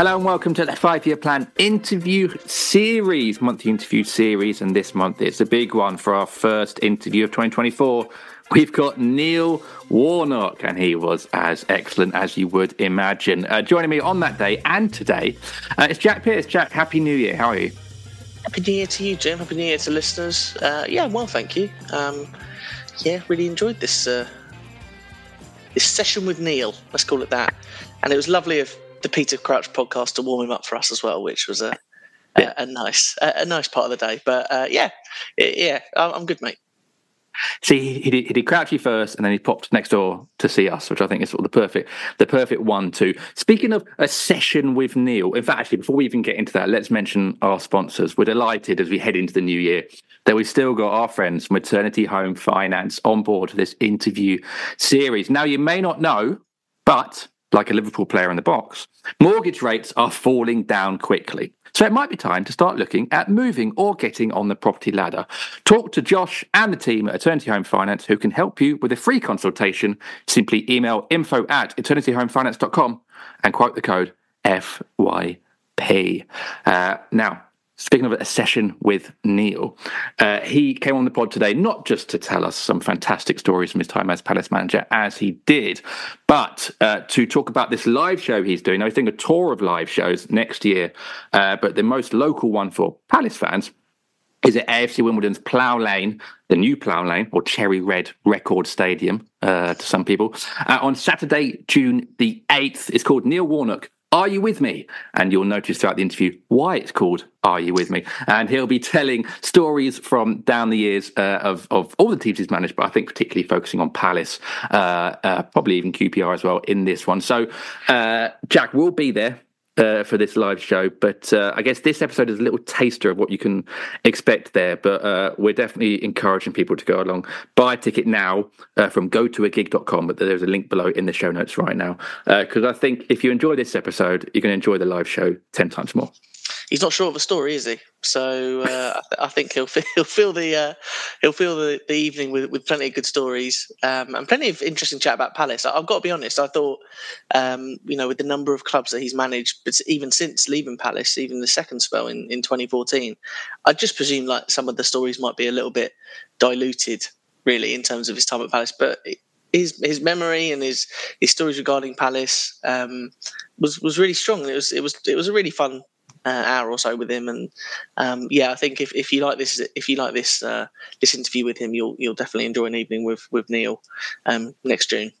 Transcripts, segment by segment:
Hello and welcome to the Five Year Plan interview series, monthly interview series. And this month it's a big one for our first interview of 2024. We've got Neil Warnock, and he was as excellent as you would imagine. Uh, joining me on that day and today uh, it's Jack Pierce. Jack, Happy New Year. How are you? Happy New Year to you, Jim. Happy New Year to listeners. Uh, yeah, well, thank you. Um, yeah, really enjoyed this uh, this session with Neil. Let's call it that. And it was lovely of the Peter Crouch podcast to warm him up for us as well, which was a a, a nice a, a, nice part of the day. But uh, yeah, yeah, I'm good, mate. See, he did, he did Crouchy first, and then he popped next door to see us, which I think is sort of the perfect, the perfect one. To speaking of a session with Neil. In fact, actually, before we even get into that, let's mention our sponsors. We're delighted as we head into the new year that we've still got our friends from Eternity Home Finance on board for this interview series. Now, you may not know, but like a Liverpool player in the box, mortgage rates are falling down quickly. So it might be time to start looking at moving or getting on the property ladder. Talk to Josh and the team at Eternity Home Finance who can help you with a free consultation. Simply email info at eternityhomefinance.com and quote the code FYP. Uh, now, Speaking of a session with Neil, uh, he came on the pod today not just to tell us some fantastic stories from his time as Palace manager, as he did, but uh, to talk about this live show he's doing. Now, he's doing a tour of live shows next year, uh, but the most local one for Palace fans is at AFC Wimbledon's Plough Lane, the new Plough Lane, or Cherry Red Record Stadium uh, to some people, uh, on Saturday, June the 8th. It's called Neil Warnock are You With Me? And you'll notice throughout the interview why it's called Are You With Me? And he'll be telling stories from down the years uh, of, of all the teams he's managed, but I think particularly focusing on Palace, uh, uh, probably even QPR as well in this one. So uh, Jack will be there uh, for this live show. But uh, I guess this episode is a little taster of what you can expect there. But uh, we're definitely encouraging people to go along. Buy a ticket now uh, from gotoagig.com. But there's a link below in the show notes right now. Because uh, I think if you enjoy this episode, you're going to enjoy the live show 10 times more he's not short of a story, is he? So uh, I think he'll feel, he'll feel the uh, he'll feel the, the evening with, with plenty of good stories um, and plenty of interesting chat about Palace. I've got to be honest. I thought um, you know with the number of clubs that he's managed, but even since leaving Palace, even the second spell in, in 2014, I just presume like some of the stories might be a little bit diluted, really, in terms of his time at Palace. But his his memory and his his stories regarding Palace um, was was really strong. It was it was it was a really fun uh, hour or so with him, and um, yeah, I think if, if you like this if you like this uh, this interview with him, you'll you'll definitely enjoy an evening with with Neil um, next June.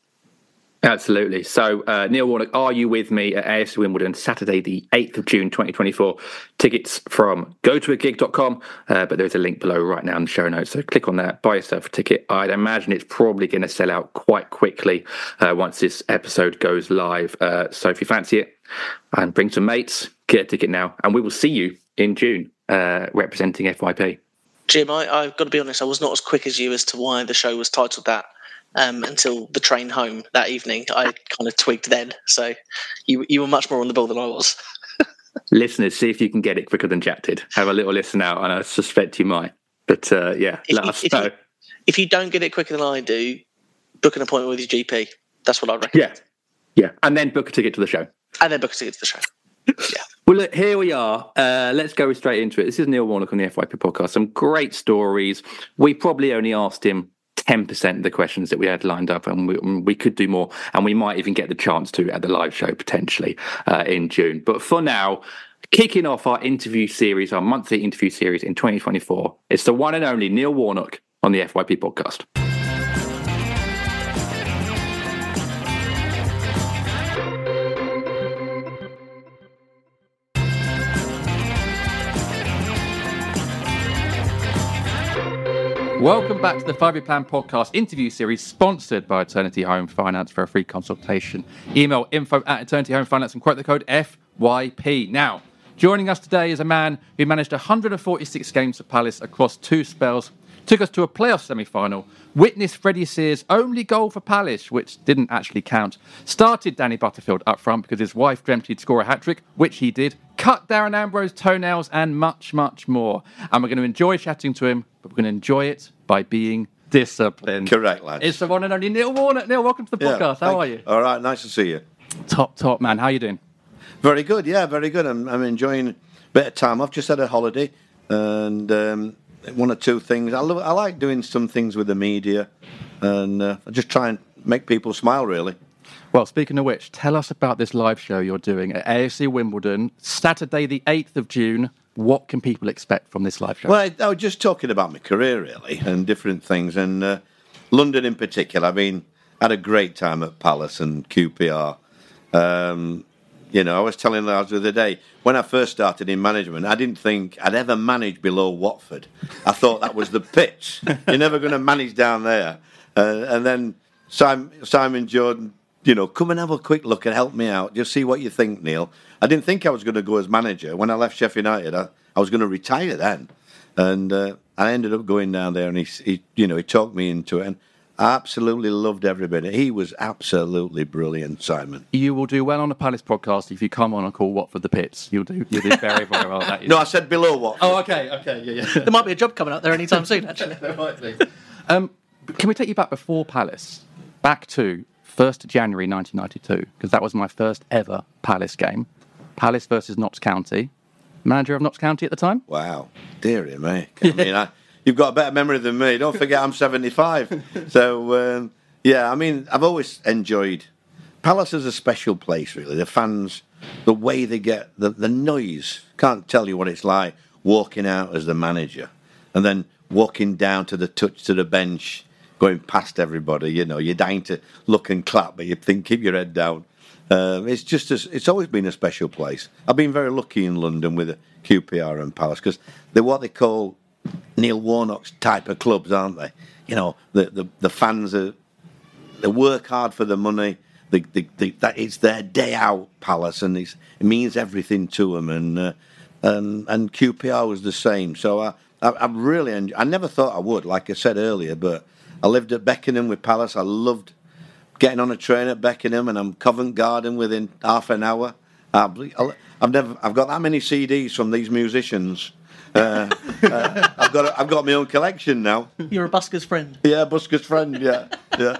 Absolutely. So, uh, Neil Warnock, are you with me at AFC Wimbledon Saturday, the 8th of June, 2024? Tickets from gotoagig.com, uh, but there's a link below right now in the show notes. So, click on that, buy yourself a ticket. I'd imagine it's probably going to sell out quite quickly uh, once this episode goes live. Uh, so, if you fancy it, and bring some mates, get a ticket now, and we will see you in June uh, representing FYP. Jim, I, have got to be honest, I was not as quick as you as to why the show was titled that um, until the train home that evening. I kind of twigged then, so you you were much more on the ball than I was. Listeners, see if you can get it quicker than Jack did. Have a little listen out, and I suspect you might. But uh, yeah, If let you- us if know. you- If you don't get it quicker than I do, book an appointment with your GP. That's what I'd recommend. Yeah, yeah, and then book a ticket to the show. And then book a ticket to the show. Yeah. Well, look, here we are. Uh, let's go straight into it. This is Neil Warnock on the FYP podcast. Some great stories. We probably only asked him 10% of the questions that we had lined up, and we, we could do more. And we might even get the chance to at the live show potentially uh, in June. But for now, kicking off our interview series, our monthly interview series in 2024, it's the one and only Neil Warnock on the FYP podcast. Welcome back to the Five Year Plan podcast interview series sponsored by Eternity Home Finance for a free consultation. Email info at Eternity Home Finance and quote the code FYP. Now, joining us today is a man who managed 146 games at Palace across two spells, took us to a playoff semi final, witnessed Freddie Sears' only goal for Palace, which didn't actually count, started Danny Butterfield up front because his wife dreamt he'd score a hat trick, which he did, cut Darren Ambrose's toenails, and much, much more. And we're going to enjoy chatting to him, but we're going to enjoy it by being disciplined. Correct, lads. It's the one and only Neil Warnock. Neil, welcome to the Yeah, podcast. How are you? All right, nice to see you. Top, top, man. How you doing? Very good, yeah, very good. I'm, I'm enjoying a bit of time I've Just had a holiday, and um, one or two things. I love. I like doing some things with the media, and uh, I just try and make people smile. Really. Well, speaking of which, tell us about this live show you're doing at AFC Wimbledon, Saturday, the 8th of June. What can people expect from this live show? Well, I, I was just talking about my career really, and different things, and uh, London in particular. I mean, had a great time at Palace and QPR. Um, you know, I was telling the lads the other day when I first started in management, I didn't think I'd ever manage below Watford. I thought that was the pitch. You're never going to manage down there. Uh, and then Simon, Simon Jordan, you know, come and have a quick look and help me out. Just see what you think, Neil. I didn't think I was going to go as manager when I left Sheffield United. I, I was going to retire then, and uh, I ended up going down there, and he, he, you know, he talked me into it, and absolutely loved everybody. He was absolutely brilliant, Simon. you will do well on a Palace podcast if you come on and call Watford the Pits. You'll do, you'll do very, very well. That is. No, I said below Watford. Oh, okay, okay, yeah, yeah. There might be a job coming up there anytime soon, actually. There might be. Um, can we take you back before Palace? Back to 1st January 1992, because that was my first ever Palace game. Palace versus Notts County. Manager of Notts County at the time? Wow, dearie me. I mean, I, you've got a better memory than me. Don't forget, I'm 75. So, um, yeah, I mean, I've always enjoyed. Palace is a special place, really. The fans, the way they get the, the noise. Can't tell you what it's like walking out as the manager and then walking down to the touch to the bench, going past everybody. You know, you're dying to look and clap, but you think, keep your head down. Um, it's just a, it's always been a special place. I've been very lucky in London with QPR and Palace because they're what they call Neil Warnock's type of clubs, aren't they? You know, the the, the fans are they work hard for the money. The, the, the, that it's their day out, Palace, and it means everything to them. And uh, and and QPR was the same. So I I, I really I never thought I would, like I said earlier, but I lived at Beckenham with Palace. I loved getting on a train at Beckenham, and I'm Covent Garden within half an hour. I've, I've never I've got that many CDs from these musicians. Uh, uh, I've got I've got my own collection now. You're a busker's friend. Yeah, Busker's friend. Yeah, yeah.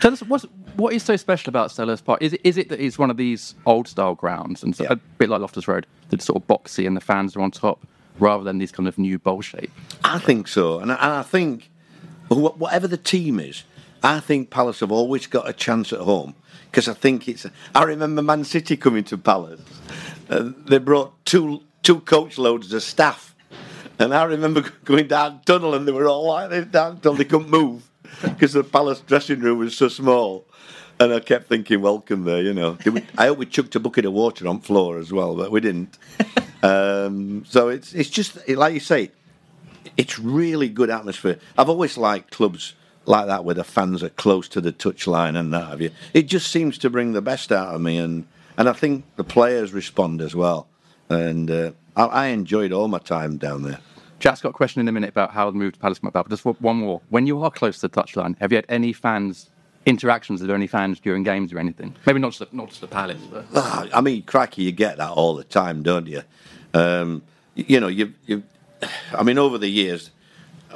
Tell us what's, what is so special about Selhurst Park? Is it, is it that it's one of these old style grounds and so, Yeah. a bit like Loftus Road, that's sort of boxy and the fans are on top, rather than these kind of new bowl shape? I think so, and I, and I think whatever the team is, I think Palace have always got a chance at home because I think it's. I remember Man City coming to Palace, and they brought two two coach loads of staff, and I remember going down tunnel and they were all like this down until they couldn't move because the Palace dressing room was so small. And I kept thinking, welcome there, you know. Did we, I hope we chucked a bucket of water on floor as well, but we didn't. Um, so it's it's just like you say, it's really good atmosphere. I've always liked clubs like that where the fans are close to the touchline and that have you. It just seems to bring the best out of me, and and I think the players respond as well. And uh, I, I enjoyed all my time down there. Jack's got a question in a minute about how the move to Palace might be, but just one more. When you are close to the touchline, have you had any fans interactions with any fans during games or anything? Maybe not just the, not just the Palace, but Ah, I mean, cracky, you get that all the time, don't you? Um, you know, you, you. I mean, over the years,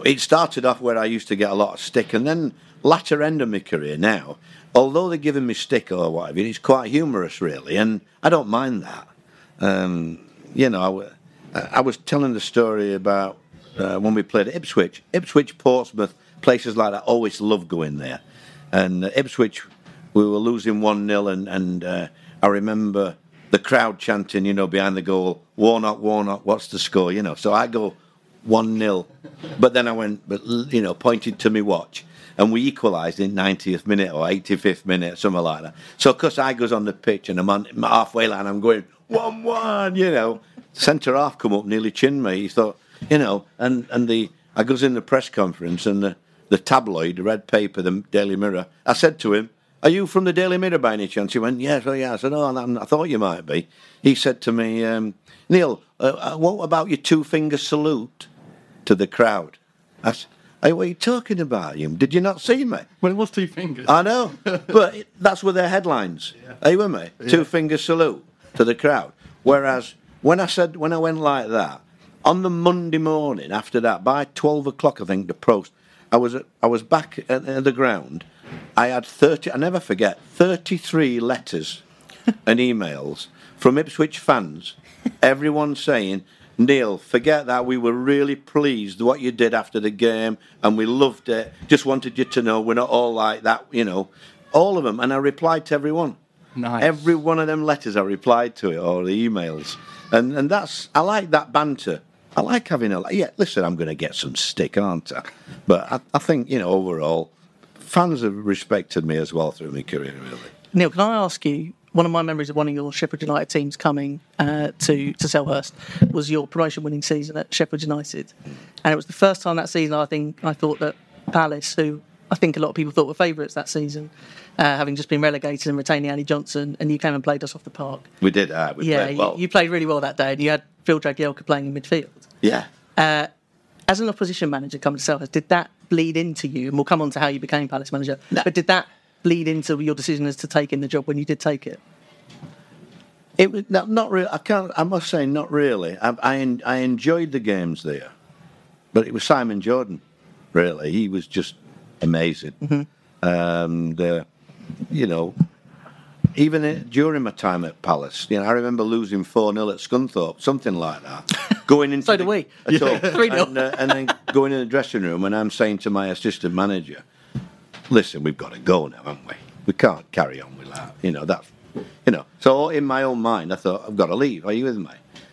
it started off where I used to get a lot of stick, and then latter end of my career now, although they're giving me stick or whatever, it's quite humorous, really, and I don't mind that. Um, you know, I was telling the story about uh, when we played at Ipswich. Ipswich, Portsmouth, places like that always love going there. And uh, Ipswich, we were losing 1 0, and, and uh, I remember the crowd chanting, you know, behind the goal, Warnock, Warnock, what's the score? You know, so I go 1 0. But then I went, but you know, pointed to me watch. And we equalised in 90th minute or 85th minute, something like that. So, of course, I goes on the pitch and I'm on my halfway line, I'm going, 1 1, you know. Centre half come up, nearly chin me. He thought, you know, and, and the I goes in the press conference and the, the tabloid, the red paper, the Daily Mirror, I said to him, Are you from the Daily Mirror by any chance? He went, Yes, well, yeah. I said, Oh, I, I thought you might be. He said to me, um, Neil, uh, uh, what about your two finger salute to the crowd? I said, Hey, what are you talking about? You Did you not see me? well, it was two fingers. I know, but that's with their headlines. Are you with me? Two finger salute to the crowd. Whereas when I said when I went like that on the Monday morning after that, by twelve o'clock, I think the post, I was at, I was back at, at the ground. I had thirty. I never forget thirty-three letters and emails from Ipswich fans. Everyone saying. Neil, forget that. We were really pleased what you did after the game, and we loved it. Just wanted you to know we're not all like that, you know. All of them, and I replied to everyone. Nice. Every one of them letters I replied to it or the emails, and and that's I like that banter. I like having a yeah. Listen, I'm going to get some stick, aren't I? But I, I think you know overall, fans have respected me as well through my career. Really, Neil, can I ask you? One of my memories of one of your Sheffield United teams coming uh, to to Selhurst was your promotion-winning season at Sheffield United, and it was the first time that season I think I thought that Palace, who I think a lot of people thought were favourites that season, uh, having just been relegated and retaining Andy Johnson, and you came and played us off the park. we did. Uh, we yeah, played you, well. you played really well that day, and you had Phil Jagielka playing in midfield. yeah. As an opposition manager coming to Selhurst, did that bleed into you? And we'll come on to how you became Palace manager. No. But did that bleed into your decision as to taking the job when you did take it? It was not, not really. I can't. I must say, not really. I, I I enjoyed the games there, but it was Simon Jordan. Really, he was just amazing. Um, the, you know, even i- during my time at Palace, you know, I remember losing four 0 at Scunthorpe, something like that. Going into So do the- we. 3-0. and, uh, and then going in the dressing room, and I'm saying to my assistant manager, listen, we've got to go now, haven't we? We can't carry on with that. You know, that's, you know. So in my own mind, I thought, I've got to leave. Are you with me?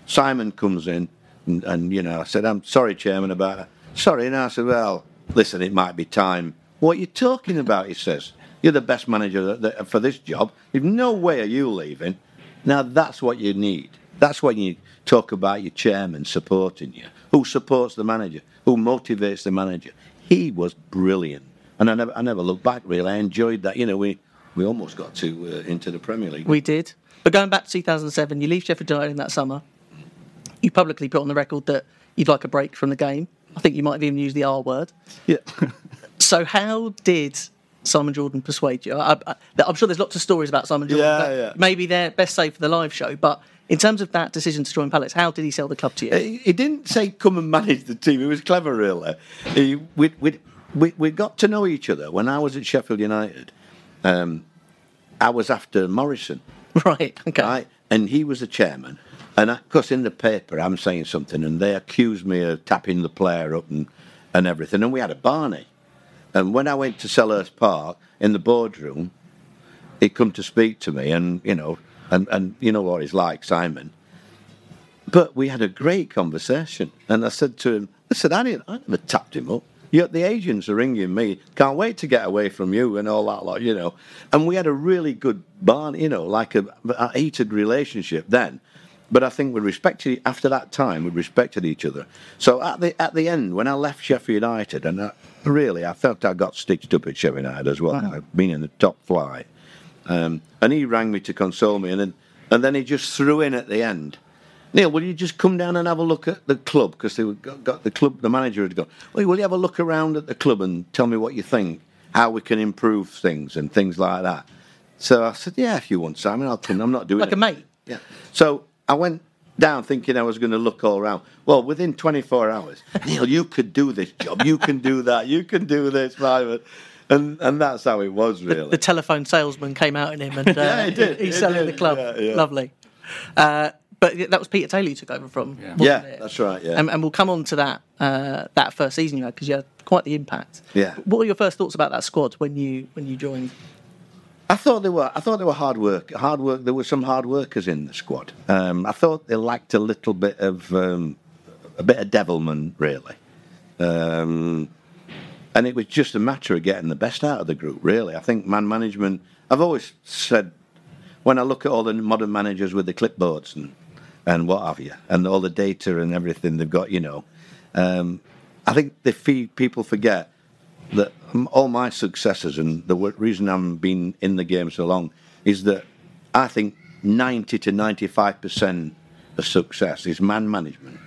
Simon comes in, and, and you know, I said, I'm sorry, Chairman, about it. Sorry. And I said, well, listen, it might be time. What are you talking about? He says, you're the best manager that, that, for this job. There's no way are you leaving. Now, that's what you need. That's when you talk about your chairman supporting you. Who supports the manager? Who motivates the manager? He was brilliant. And I never, I never looked back, really. I enjoyed that. You know, we, we almost got to uh, into the Premier League. We did. But going back to 2007, you leave Sheffield United in that summer. You publicly put on the record that you'd like a break from the game. I think you might have even used the R word. yeah. So how did Simon Jordan persuade you? I, I'm sure there's lots of stories about Simon Jordan. Yeah, yeah. Maybe they're best saved for the live show. But in terms of that decision to join Palace, how did he sell the club to you? He, he didn't say come and manage the team. He was clever, really. He, we, we, we, we got to know each other. When I was at Sheffield United, um, I was after Morrison, right. Okay. right? And he was the chairman. And of course, in the paper, I'm saying something, and they accused me of tapping the player up and, and everything. And we had a Barney. And when I went to Selhurst Park in the boardroom, he come to speak to me, and you know, and, and you know what he's like, Simon. But we had a great conversation, and I said to him, "Listen, I didn't, I never tapped him up. Yet the agents are ringing me. Can't wait to get away from you and all that lot, you know." And we had a really good barn, you know, like a, a heated relationship then. But I think we respected after that time. We respected each other. So at the at the end, when I left Sheffield United, and I, really, I felt I got stitched up at Sheffield as well. I've been in the top flight, um, and he rang me to console me, and then and then he just threw in at the end. Neil, will you just come down and have a look at the club? Because they got, got the club, the manager had gone. Well, will you have a look around at the club and tell me what you think? how we can improve things and things like that. So I said, yeah, if you want, Simon, I'll come. I'm not doing Like it. a mate. Yeah. So I went down thinking I was going to look all around. Well, within 24 hours, Neil, you could do this job. You can do that. You can do this, Simon. And and that's how it was really. The telephone salesman came out in him, and uh, Yeah, he did, he's he selling did, the club. yeah, yeah. Lovely. Uh, but that was Peter Taylor you took over from. wasn't Yeah, that's right, yeah. and, and we'll come on to that uh, that first season you had because you had quite the impact. Yeah. What were your first thoughts about that squad when you when you joined? I thought they were. I thought they were hard work. Hard work. There were some hard workers in the squad. Um, I thought they lacked a little bit of um, a bit of devilment, really. Um, and it was just a matter of getting the best out of the group. Really, I think man management. I've always said when I look at all the modern managers with the clipboards and and what have you, and all the data and everything they've got, you know, um, I think fee- people forget that all my successes and the reason I'm been in the game so long is that I think 90 to 95 percent of success is man management,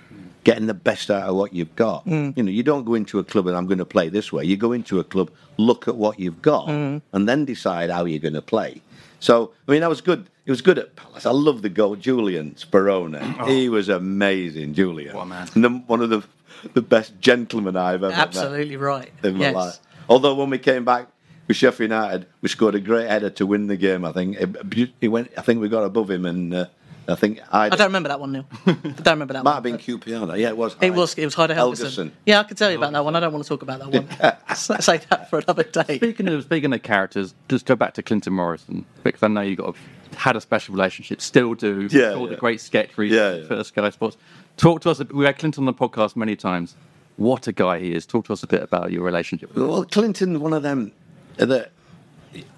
getting the best out of what you've got. Mm. You know, you don't go into a club and I'm going to play this way. You go into a club, look at what you've got, mm. and then decide how you're going to play. So, I mean, that was good. It was good at Palace. I love the goal, Julian Speroni. Oh. He was amazing, Julian. What a man. The, one of the the best gentleman I've ever met Absolutely right. in my Yes. life. Although when we came back with Sheffield United, we scored a great header to win the game. I think it, it went. I think we got above him, and uh, I think I, I don't remember that one, Neil. I don't remember that might one. have been QPR. Yeah, it was. It was it was Heidar Helguson. Helguson. Yeah, I can tell you about that one. I don't want to talk about that one. Say that for another day. Speaking of speaking of characters, just go back to Clinton Morrison because I know you got a, had a special relationship, still do. Yeah, all the great sketch reads Yeah, yeah. for Sky Sports. Talk to us. We had Clinton on the podcast many times. What a guy he is. Talk to us a bit about your relationship. with. Well, Clinton, one of them that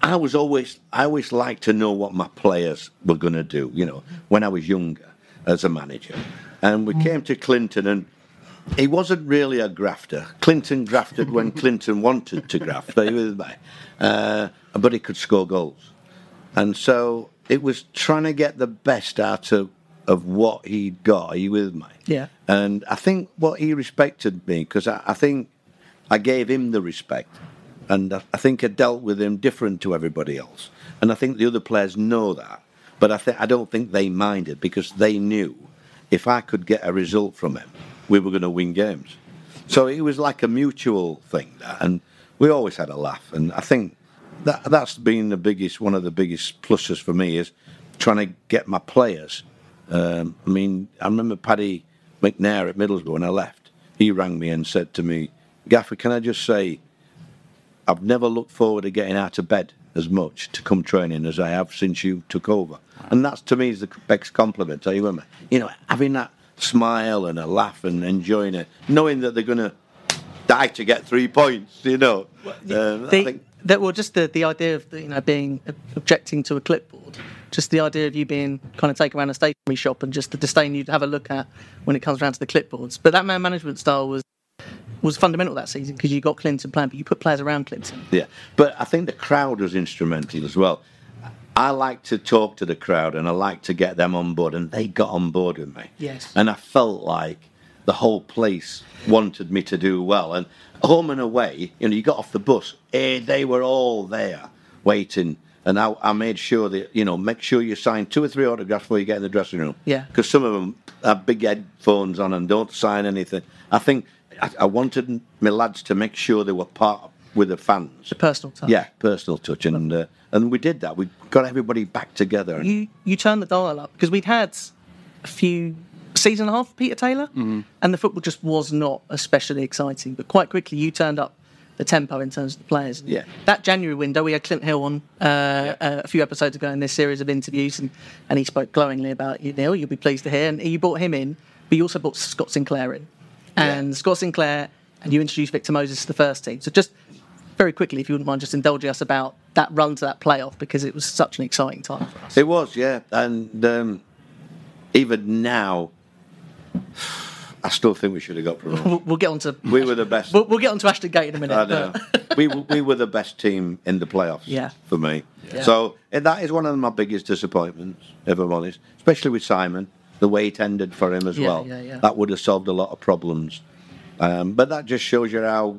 I was always, I always liked to know what my players were going to do. You know, when I was younger as a manager, and we came to Clinton, and he wasn't really a grafter. Clinton grafted when Clinton wanted to graft. Are with me? Uh, but he could score goals, and so it was trying to get the best out of of what he'd got. Are you with me? Yeah. And I think what he respected me because I, I think I gave him the respect, and I, I think I dealt with him different to everybody else. And I think the other players know that, but I think I don't think they minded because they knew if I could get a result from him, we were going to win games. So it was like a mutual thing, that, and we always had a laugh. And I think that that's been the biggest, one of the biggest pluses for me is trying to get my players. Um, I mean, I remember Paddy McNair at Middlesbrough when I left. He rang me and said to me, Gaffer, can I just say, I've never looked forward to getting out of bed as much to come training as I have since you took over. And that's to me is the best compliment. Are you with me? You know, having that smile and a laugh and enjoying it, knowing that they're going to die to get three points. You know, Um, I the, think that well, just the, the idea of the, you know being objecting to a clipboard, just the idea of you being kind of taken around a stationery shop and just the disdain you'd have a look at when it comes around to the clipboards. But that man management style was was fundamental that season because you got Clinton playing, but you put players around Clinton. Yeah, but I think the crowd was instrumental as well. I like to talk to the crowd and I like to get them on board, and they got on board with me. Yes. And I felt like the whole place wanted me to do well. And home and away, you know, you got off the bus, eh, they were all there waiting. And I, I made sure that, you know, make sure you sign two or three autographs before you get in the dressing room. Yeah. Because some of them have big headphones on and don't sign anything. I think I, I wanted my lads to make sure they were part with the fans. The personal touch. Yeah, personal touch, and uh, and we did that. We got everybody back together. You you turned the dial up because we'd had a few season and a half Peter Taylor, and the football just was not especially exciting. But quite quickly, you turned up the tempo in terms of the players. Yeah. That January window, we had Clint Hill on uh, uh, a few episodes ago in this series of interviews, and, and he spoke glowingly about you, Neil. You'll be pleased to hear. And you brought him in, but you also brought Scott Sinclair in, and Scott Sinclair, and you introduced Victor Moses to the first team. So just very quickly, if you wouldn't mind just indulging us about that run to that playoff because it was such an exciting time for us. It was, yeah, and um, even now, I still think we should have got promoted. We'll, we'll get on to we were the best. We'll, we'll get on to Ashton Gate in a minute. I know. we we were the best team in the playoffs. Yeah. for me. Yeah. So and that is one of my biggest disappointments, if I'm honest. Especially with Simon, the way it ended for him as Yeah, well. yeah, yeah. That would have solved a lot of problems. Um, but that just shows you how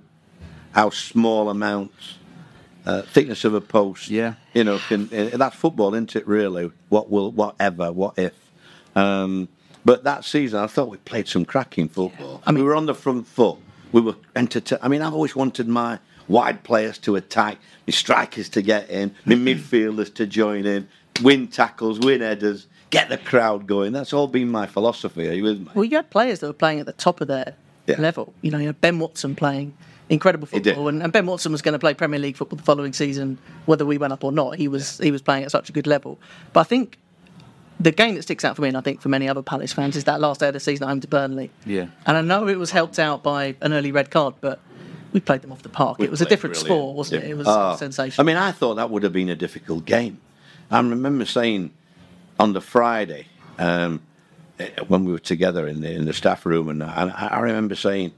how small amounts uh, thickness of a post. Yeah. You know, can, uh, that's football, isn't it? Really, what will, whatever, what if. Um, but that season, I thought we played some cracking football. I mean, we were on the front foot. We were entertained. I mean, I've always wanted my wide players to attack, my strikers to get in, my midfielders to join in, win tackles, win headers, get the crowd going. That's all been my philosophy. Are you with me? Well, you had players that were playing at the top of their Yeah. level. You know, you had Ben Watson playing incredible football, and, and Ben Watson was going to play Premier League football the following season, whether we went up or not. He was he was playing at such a good level. But I think the game that sticks out for me, and I think for many other Palace fans, is that last day of the season at home to Burnley. Yeah. And I know it was helped out by an early red card, but we played them off the park. We it was a different brilliant. sport, wasn't it? It was Oh, sensational. I mean, I thought that would have been a difficult game. I remember saying on the Friday um, eh, when we were together in the in the staff room, and I, I remember saying,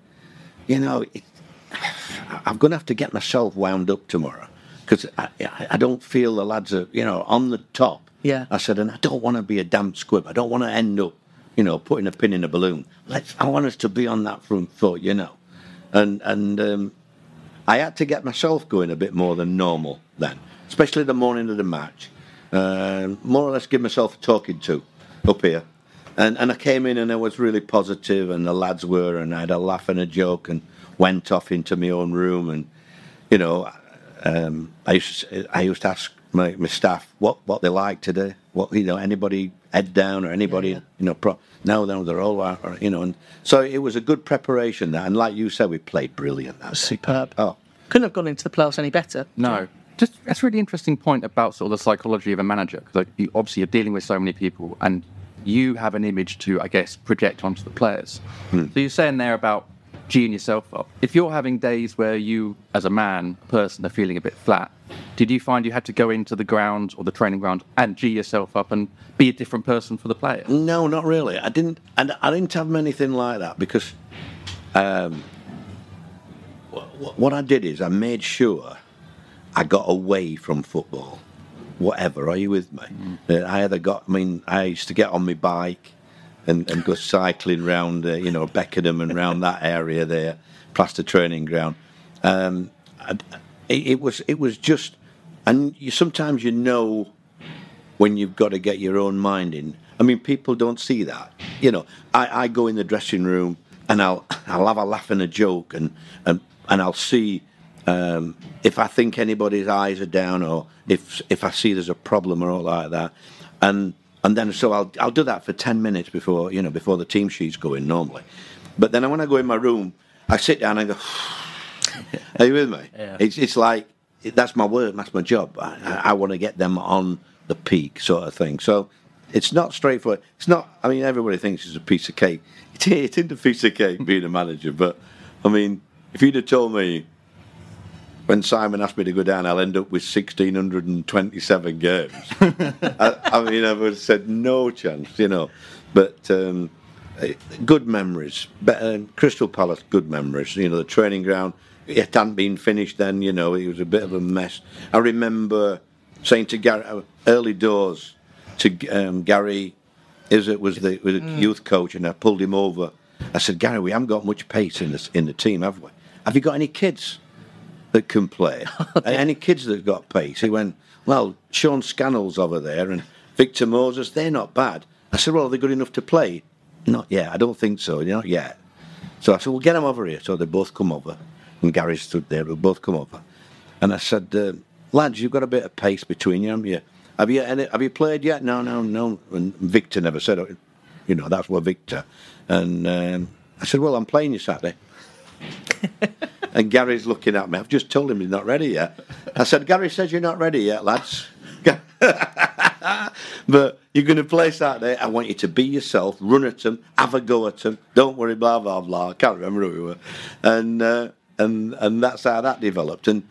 you know, it, I'm going to have to get myself wound up tomorrow because I, I I don't feel the lads are, you know, on the top. Yeah. I said, and I don't want to be a damp squib. I don't want to end up, you know, putting a pin in a balloon. Let's. I want us to be on that front foot, you know, and and. Um, I had to get myself going a bit more than normal then, especially the morning of the match. Um more or less give myself a talking to up here. And, and I came in and I was really positive, and the lads were, and I had a laugh and a joke, and went off into my own room. And, you know, um, I, used to, I used to ask my, my staff what, what they like to do. What, you know, anybody head down or anybody, you know, pro- no, no, they're all, out, or, you know. And so it was a good preparation. That, and like you said, we played brilliant. That day. Superb. Oh, Couldn't have gone into the playoffs any better. No. Just that's a really interesting point about sort of the psychology of a manager because like, you, obviously you're dealing with so many people and you have an image to I guess project onto the players. Hmm. So you're saying there about geeing yourself up. If you're having days where you, as a man, a person, are feeling a bit flat, did you find you had to go into the ground or the training ground and gee yourself up and be a different person for the player? No, not really. I didn't, and I didn't have anything like that because um, what I did is I made sure I got away from football. Whatever, are you with me? Uh, I either got. I mean, I used to get on my bike and, and go cycling round, uh, you know, Beckenham and round that area there, Plaster Training Ground. Um, it, it was it was just, and you sometimes you know when you've got to get your own mind in. I mean, people don't see that. You know, I, I go in the dressing room and I'll I'll have a laugh and a joke and and, and I'll see um, if I think anybody's eyes are down or if if I see there's a problem or all like that, and and then so I'll I'll do that for ten minutes before you know before the team sheets go in normally, but then when I go in my room, I sit down and I go. Are you with me? Yeah. It's it's like that's my work, that's my job. I, I, I want to get them on the peak, sort of thing. So it's not straightforward. It's not. I mean, everybody thinks it's a piece of cake. It, it isn't a piece of cake being a manager, but I mean, if you'd have told me when Simon asked me to go down, I'll end up with 1,627 games. I, I mean, I would have said no chance, you know. But um, eh, good memories. But, um, Crystal Palace, good memories. You know, the training ground, it hadn't been finished then, you know, it was a bit of a mess. I remember saying to Gary, uh, early doors to um, Gary, is it was the, was the youth coach, and I pulled him over. I said, Gary, we haven't got much pace in, this, in the team, have we? Have you got any kids? That can play. Any kids that got pace? He went, well, Sean Scannell's over there and Victor Moses, they're not bad. I said, well, are they good enough to play? Not yet. I don't think so. Not yet. So I said, well, get them over here. So they both come over. And Gary stood there. They both come over. And I said, uh, lads, you've got a bit of pace between you, haven't you? Have you, any, have you played yet? No, no, no. And Victor never said it. You know, that's what Victor. And um, I said, well, I'm playing you Saturday. And Gary's looking at me. I've just told him he's not ready yet. I said, Gary says you're not ready yet, lads. but you're going to play Saturday. I want you to be yourself, run at them, have a go at them. Don't worry, blah blah blah. I can't remember who we were, and uh, and and that's how that developed. And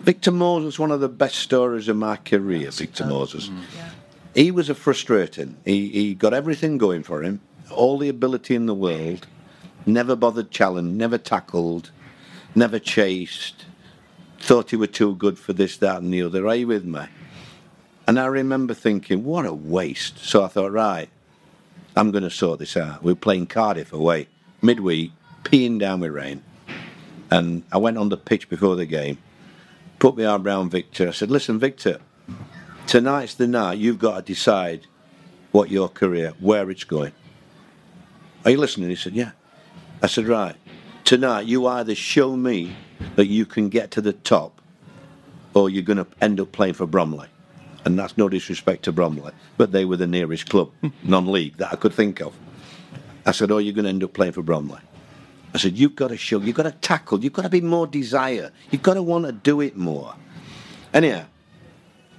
Victor Moses, one of the best stories of my career. Victor Moses. Yeah. He was a frustrating. He he got everything going for him, all the ability in the world. Never bothered challenge, never tackled, never chased. Thought he were too good for this, that, and the other. Are you with me? And I remember thinking, what a waste. So I thought, right, I'm going to sort this out. We are playing Cardiff away, midweek, peeing down with rain. And I went on the pitch before the game, put my arm around Victor. I said, listen, Victor, tonight's the night you've got to decide what your career, where it's going. Are you listening? He said, yeah. I said, right. Tonight, you either show me that you can get to the top or you're going to end up playing for Bromley. And that's no disrespect to Bromley, but they were the nearest club, non league, that I could think of. I said, oh, you're going to end up playing for Bromley. I said, you've got to show, you've got to tackle, you've got to be more desire, you've got to want to do it more. Anyhow,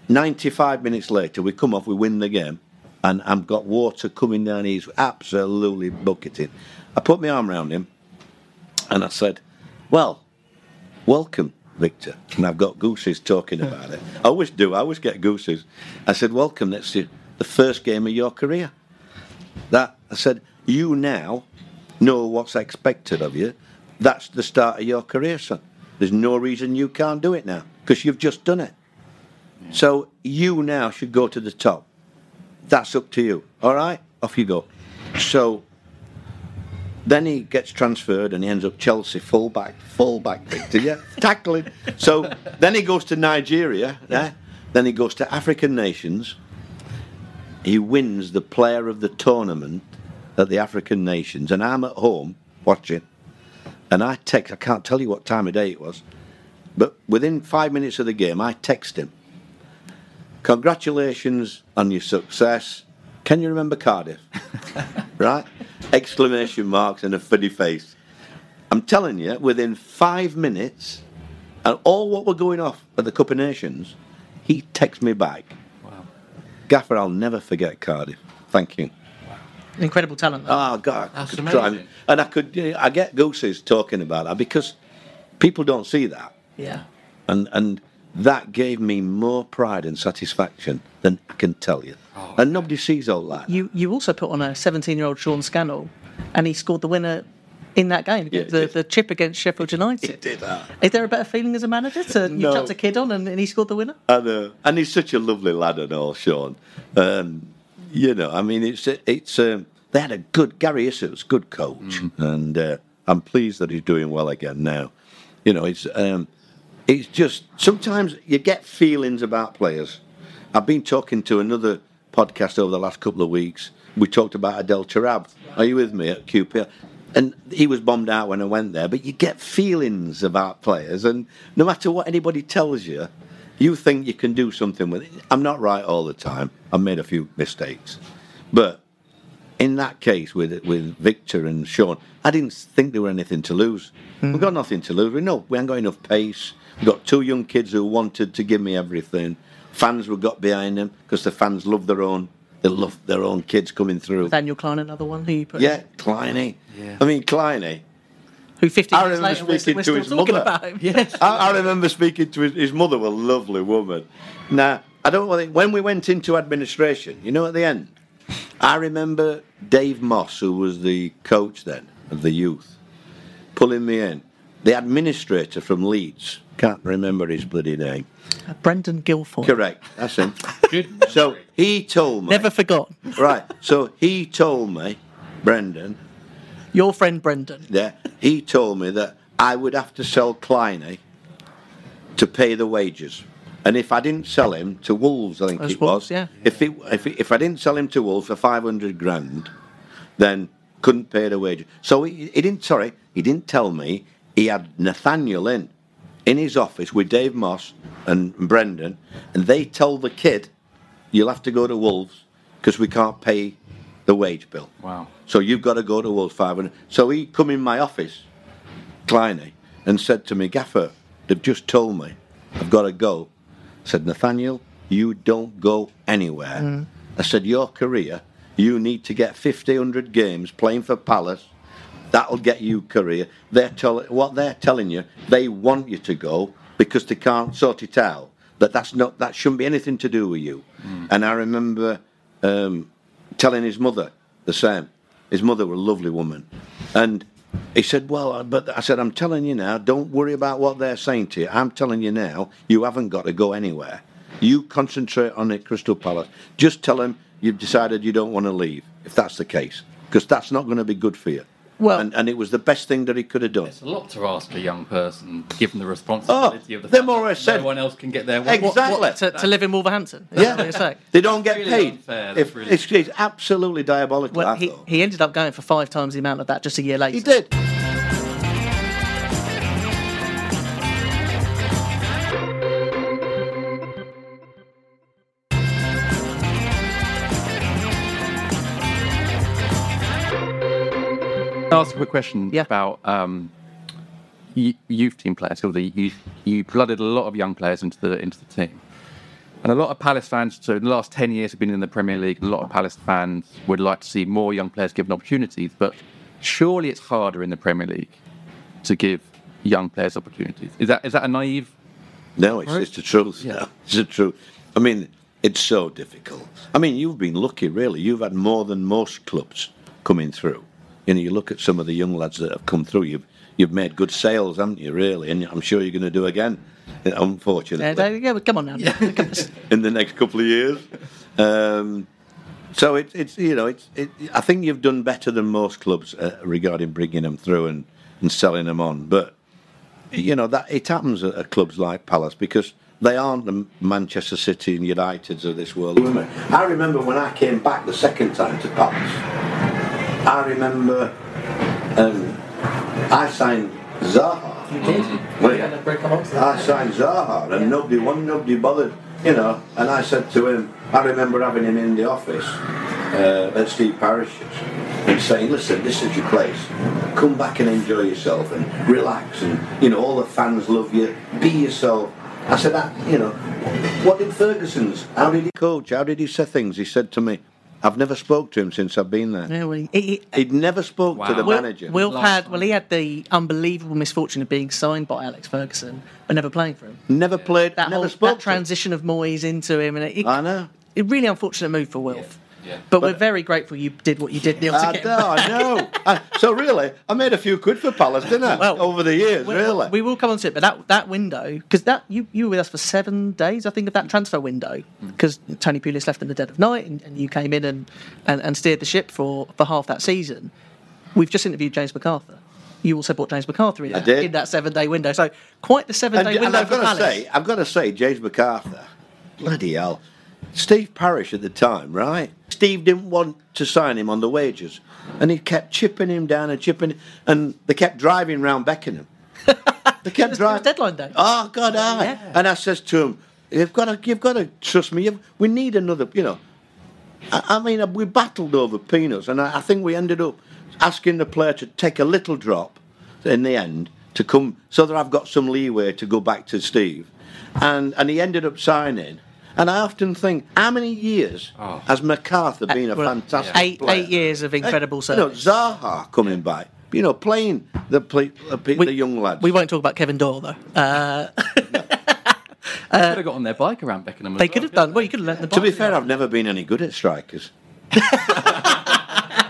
95 minutes later, we come off, we win the game, and I've got water coming down. He's absolutely bucketing. I put my arm around him, and I said, well, welcome, Victor. And I've got gooses talking about it. I always do, I always get gooses. I said, welcome, that's the the first game of your career. That, I said, you now know what's expected of you. That's the start of your career, son. There's no reason you can't do it now because you've just done it. So you now should go to the top. That's up to you. All right, off you go. So then he gets transferred and he ends up Chelsea fullback, fullback, Victor, yeah, tackling. So then he goes to Nigeria, yeah. Then he goes to African nations. He wins the player of the tournament at the African nations, and I'm at home watching. And I text, I can't tell you what time of day it was, but within five minutes of the game, I text him. Congratulations on your success. Can you remember Cardiff? right? Exclamation marks and a funny face. I'm telling you, within five minutes, and all what were going off at the Cup of Nations, he texts me back. Wow. Gaffer, I'll never forget Cardiff. Thank you. Wow. Incredible talent. Though. Oh God, That's amazing. try- and I could, you know, I get gooses talking about that because people don't see that, yeah. and and that gave me more pride and satisfaction than I can tell you. and nobody sees all that. You you also put on a 17 year old Sean Scannell, and he scored the winner in that game, Yeah, the, the chip against Sheffield United. did that. Is there a better feeling as a manager to you No. chucked a kid on and, and he scored the winner? And, uh, and he's such a lovely lad and all, Sean. Um, you know, I mean, it's it's um, they had a good Gary Issott's good coach, and uh, I'm pleased that he's doing well again now. You know, it's um, it's just sometimes you get feelings about players. I've been talking to another podcast over the last couple of weeks. We talked about Adel Taarabt. Are you with me at QPR? And he was bombed out when I went there, but you get feelings about players, and no matter what anybody tells you, you think you can do something with it. I'm not right all the time. I've made a few mistakes, but in that case with with Victor and Sean, I didn't think there were anything to lose. We've hmm. got nothing to lose. We know we ain't got enough pace. We've got two young kids who wanted to give me everything. Fans were got behind them because the fans love their own. They love their own kids coming through. Daniel Clyne, another one who you put, Yeah, Clyney. I mean, Clyney. who 50 I years remember later we're, speaking we're to still his talking mother. about him. Yes. I, I remember speaking to his, his mother, a lovely woman. Now, I don't know, when we went into administration, you know, at the end, I remember Dave Moss, who was the coach then of the youth, pulling me in. The administrator from Leeds, can't remember his bloody name. Brendan Guilfoyle. Correct, that's him. Good. So he told me. Never forgot. Right, so he told me, Brendan, Your friend Brendan. yeah, he told me that I would have to sell Clyney to pay the wages. And if I didn't sell him to Wolves, I think As it Wolves, was. yeah. If, it, if, it, if I didn't sell him to Wolves for 500 grand, then couldn't pay the wages. So he, he didn't, sorry, he didn't tell me he had Nathaniel in, in his office with Dave Moss and Brendan, and they told the kid, you'll have to go to Wolves because we can't pay the wage bill. Wow. So you've got to go to Wolves 500. So he come in my office, Clyney, and said to me, Gaffer, they've just told me I've got to go. I said, Nathaniel, you don't go anywhere. I said, your career, you need to get 50, 100 games playing for Palace. That'll get you career. They're tell- what they're telling you, they want you to go because they can't sort it out. That that's not that shouldn't be anything to do with you. And I remember um, telling his mother the same. His mother was a lovely woman, and he said, "Well, but I said, I'm telling you now. Don't worry about what they're saying to you. I'm telling you now. You haven't got to go anywhere. You concentrate on it, Crystal Palace. Just tell them you've decided you don't want to leave, if that's the case, because that's not going to be good for you. Well- and, and it was the best thing that he could have done. It's a lot to ask a young person, given the responsibility oh, of the Oh, they fact more that said- no one else can get their way. Exactly. What, to, to live in Wolverhampton? Is that what you're saying? they don't get really paid. unfair, If, really- it's, it's absolutely diabolical. Well, I he, he ended up going for five times the amount of that just a year later. He did. Ask a quick question Yeah. about um, youth team players? So you, you blooded a lot of young players into the into the team, and a lot of Palace fans. So in the last ten years, have been in the Premier League. A lot of Palace fans would like to see more young players given opportunities, but surely it's harder in the Premier League to give young players opportunities. Is that is that a naive? No, it's, it's the truth. Yeah. No, it's the truth. I mean, it's so difficult. I mean, you've been lucky, really. You've had more than most clubs coming through. You know, you look at some of the young lads that have come through. You've you've made good sales, haven't you? Really, and I'm sure you're going to do again. Unfortunately, Yeah, you. Come on now. in the next couple of years. Um, so it, it's you know it's it, I think you've done better than most clubs uh, regarding bringing them through and, and selling them on. But you know that it happens at, at clubs like Palace because they aren't the Manchester City and Uniteds of this world. I remember when I came back the second time to Palace. I remember um, I signed Zaha. You did. Well, You had a break amongst them. I signed Zaha, and nobody won, nobody bothered, you know. And I said to him, I remember having him in the office uh, at Steve Parish's and saying, "Listen, this is your place. Come back and enjoy yourself and relax, and you know all the fans love you. Be yourself." I said, that, "You know, what did Ferguson's? How did he coach? How did he say things?" He said to me, "I've never spoke to him since I've been there. Yeah, he, he, He'd never spoke to the Will, manager." Will Last had time. well, he had the unbelievable misfortune of being signed by Alex Ferguson, but never playing for him. Never played. That never whole spoke. that transition of Moyes into him, and it, it, I know. a really unfortunate move for Wilf. yeah. But, we're very grateful you did what you did, Neil. I know, I know. I- so really, I made a few quid for Palace, didn't I? Well, over the years, We- really. We will come on to it, but that that window because that you you were with us for seven days, I think, of that mm. transfer window mm. because Tony Pulis left in the dead of night, and, and you came in and, and, and steered the ship for for half that season. We've just interviewed James MacArthur. You also brought James MacArthur in, I did. in that seven day window. So quite the seven and, day and window I've for got to Palace. say, I've got to say, James MacArthur, bloody hell, Steve Parish at the time, right? Steve didn't want to sign him on the wages, and he kept chipping him down and chipping, and they kept driving round Beckenham. They kept It was- it was driving. deadline day. Oh God, I. Yeah. And I says to him, "You've got to, you've got to trust me. You've, we need another, you know." I, I mean, we battled over peanuts, and I, I think we ended up asking the player to take a little drop in the end to come, so that I've got some leeway to go back to Steve, and and he ended up signing. And I often think, how many years Oh. has MacArthur been a Well, fantastic eight player? eight years of incredible You know. Zaha coming back, you know, playing the ple- the, pe- the young lads. We won't talk about Kevin Doyle though. Uh, They could have got on their bike around Beckenham. they well, could have couldn't done. Well, you could have let the To be fair, I've never been any good at strikers.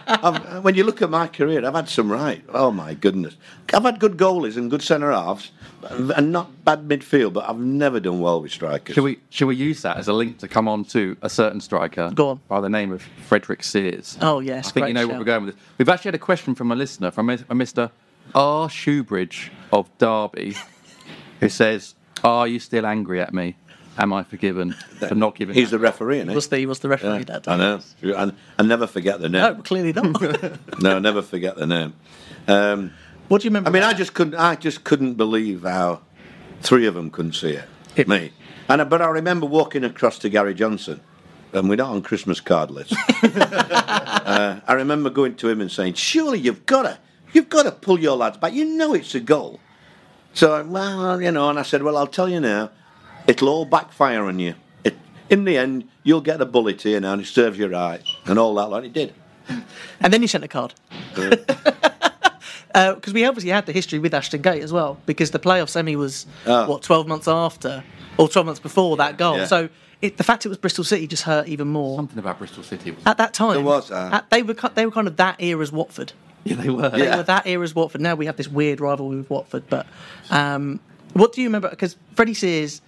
I've, when you look at my career, I've had some right. Oh my goodness, I've had good goalies and good centre halves, and not bad midfield, but I've never done well with strikers. Should we should we use that as a link to come on to a certain striker Go on. by the name of Frederick Sears? Oh, yes, I think great you know shout. where we're going with this. We've actually had a question from a listener from a, a Mr. R. Shoebridge of Derby, who says, "Are you still angry at me? Am I forgiven for not giving?" He's the referee, isn't he? was the was the referee Yeah, that I know. And I never forget the name. No, name. clearly not. No, never forget the name. Um, what do you remember? I mean, I just couldn't. I just couldn't believe how three of them couldn't see it. It- Me, and but I remember walking across to Gary Johnson, and we're not on Christmas card list. uh, I remember going to him and saying, "Surely you've got to, you've got to pull your lads back. You know it's a goal." So, well, you know, and I said, "Well, I'll tell you now, it'll all backfire on you. It, in the end, you'll get a bullet here now, and it serves you right, and all that." Like it did. and then you sent a card. Because we obviously had the history with Ashton Gate as well, because the playoff semi was Oh. what twelve months after, or twelve months before that goal. Yeah. So it, the fact it was Bristol City just hurt even more. Something about Bristol City. Was, At that time, There was, uh, at- they were they were kind of that era's Watford. yeah, they were. They Yeah. were that era's Watford. Now we have this weird rivalry with Watford. But um, what do you remember? Because Freddie Sears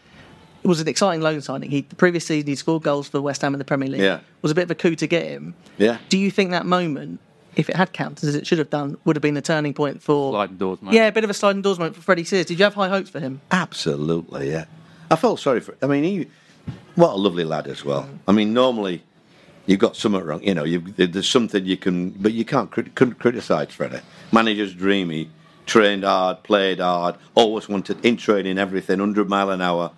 was an exciting loan signing. He the previous season he scored goals for West Ham in the Premier League. Yeah. was a bit of a coup to get him. Yeah. Do you think that moment if it had counted as it should have done, would have been the turning point for. Sliding doors, mate. Yeah, a bit of a sliding doors moment for Freddie Sears. Did you have high hopes for him? Absolutely, yeah. I felt sorry for. I mean, he, what a lovely lad as well. I mean, normally you've got something wrong. You know, you there's something you can, but you can't crit- couldn't criticise Freddie. Manager's dreamy, trained hard, played hard, always wanted in training everything, hundred mile an hour,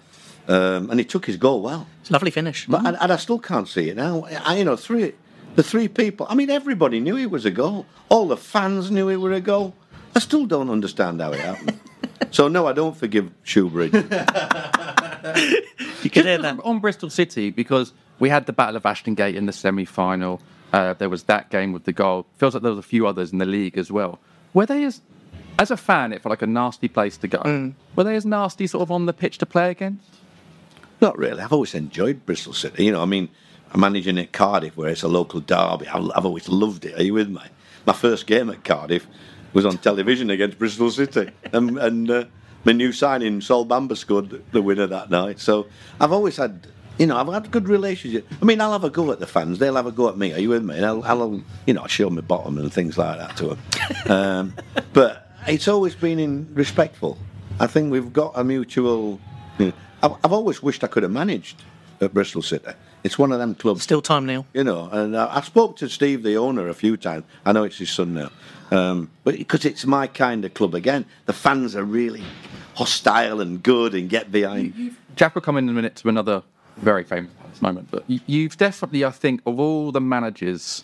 um, and he took his goal well. It's a lovely finish. But and, and I still can't see it now. I, you know, three the three people. I mean, everybody knew it was a goal. All the fans knew it were a goal. I still don't understand how it happened. so no, I don't forgive Shoebridge. you can hear that. on Bristol City because we had the Battle of Ashton Gate in the semi-final. Uh, there was that game with the goal. Feels like there was a few others in the league as well. Were they as, as a fan, it felt like a nasty place to go. Were they as nasty sort of on the pitch to play against? Not really. I've always enjoyed Bristol City. You know, I mean, I'm managing at Cardiff, where it's a local derby. I've always loved it. Are you with me? My first game at Cardiff was on television against Bristol City, and, and uh, my new signing, Sol Bamba, scored the- winner that night. So I've always had, you know, I've had good relationship. I mean, I'll have a go at the fans. They'll have a go at me. Are you with me? And I'll, I'll you know, show my bottom and things like that to them. um, but it's always been in respectful. I think we've got a mutual. You know, I've, I've always wished I could have managed at Bristol City. It's one of them clubs Still time, Neil. you know, and uh, I spoke to Steve, the owner, a few times. I know it's his son now, um, but because it's my kind of club again, the fans are really hostile and good and get behind. Jack will come in in a minute to another very famous moment, but you- you've definitely, I think, of all the managers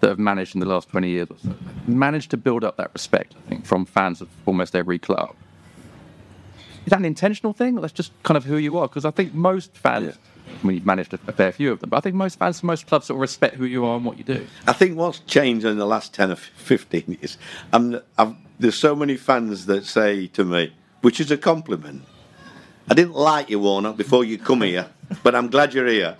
that have managed in the last 20 years or so, managed to build up that respect, I think, from fans of almost every club. Is that an intentional thing? Or that's just kind of who you are? Because I think most fans, I mean, you've managed a, a fair few of them, but I think most fans, most clubs sort of respect who you are and what you do. I think what's changed in the last ten or fifteen years, I'm, I've, there's so many fans that say to me, which is a compliment. I didn't like you, Warnock, before you come here, but I'm glad you're here.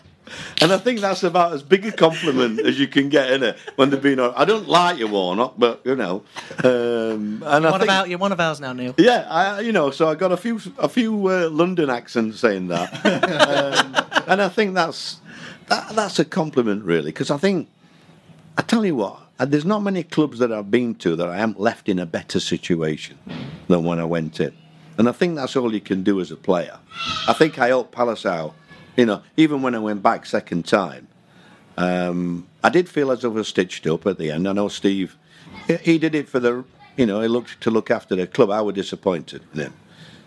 And I think that's about as big a compliment as you can get in it when they've been. I don't like you, Warnock, but you know. Um, and I What think, about you're one of ours now, Neil? Yeah, I, you know, so I got a few a few uh, London accents saying that, um, and I think that's that, that's a compliment, really, because I think I tell you what, uh, there's not many clubs that I've been to that I am left in a better situation than when I went in, and I think that's all you can do as a player. I think I helped Palace out, you know, even when I went back second time. Um, I did feel as though I was stitched up at the end. I know Steve, he, did it for the, you know, he looked to look after the club. I was disappointed in him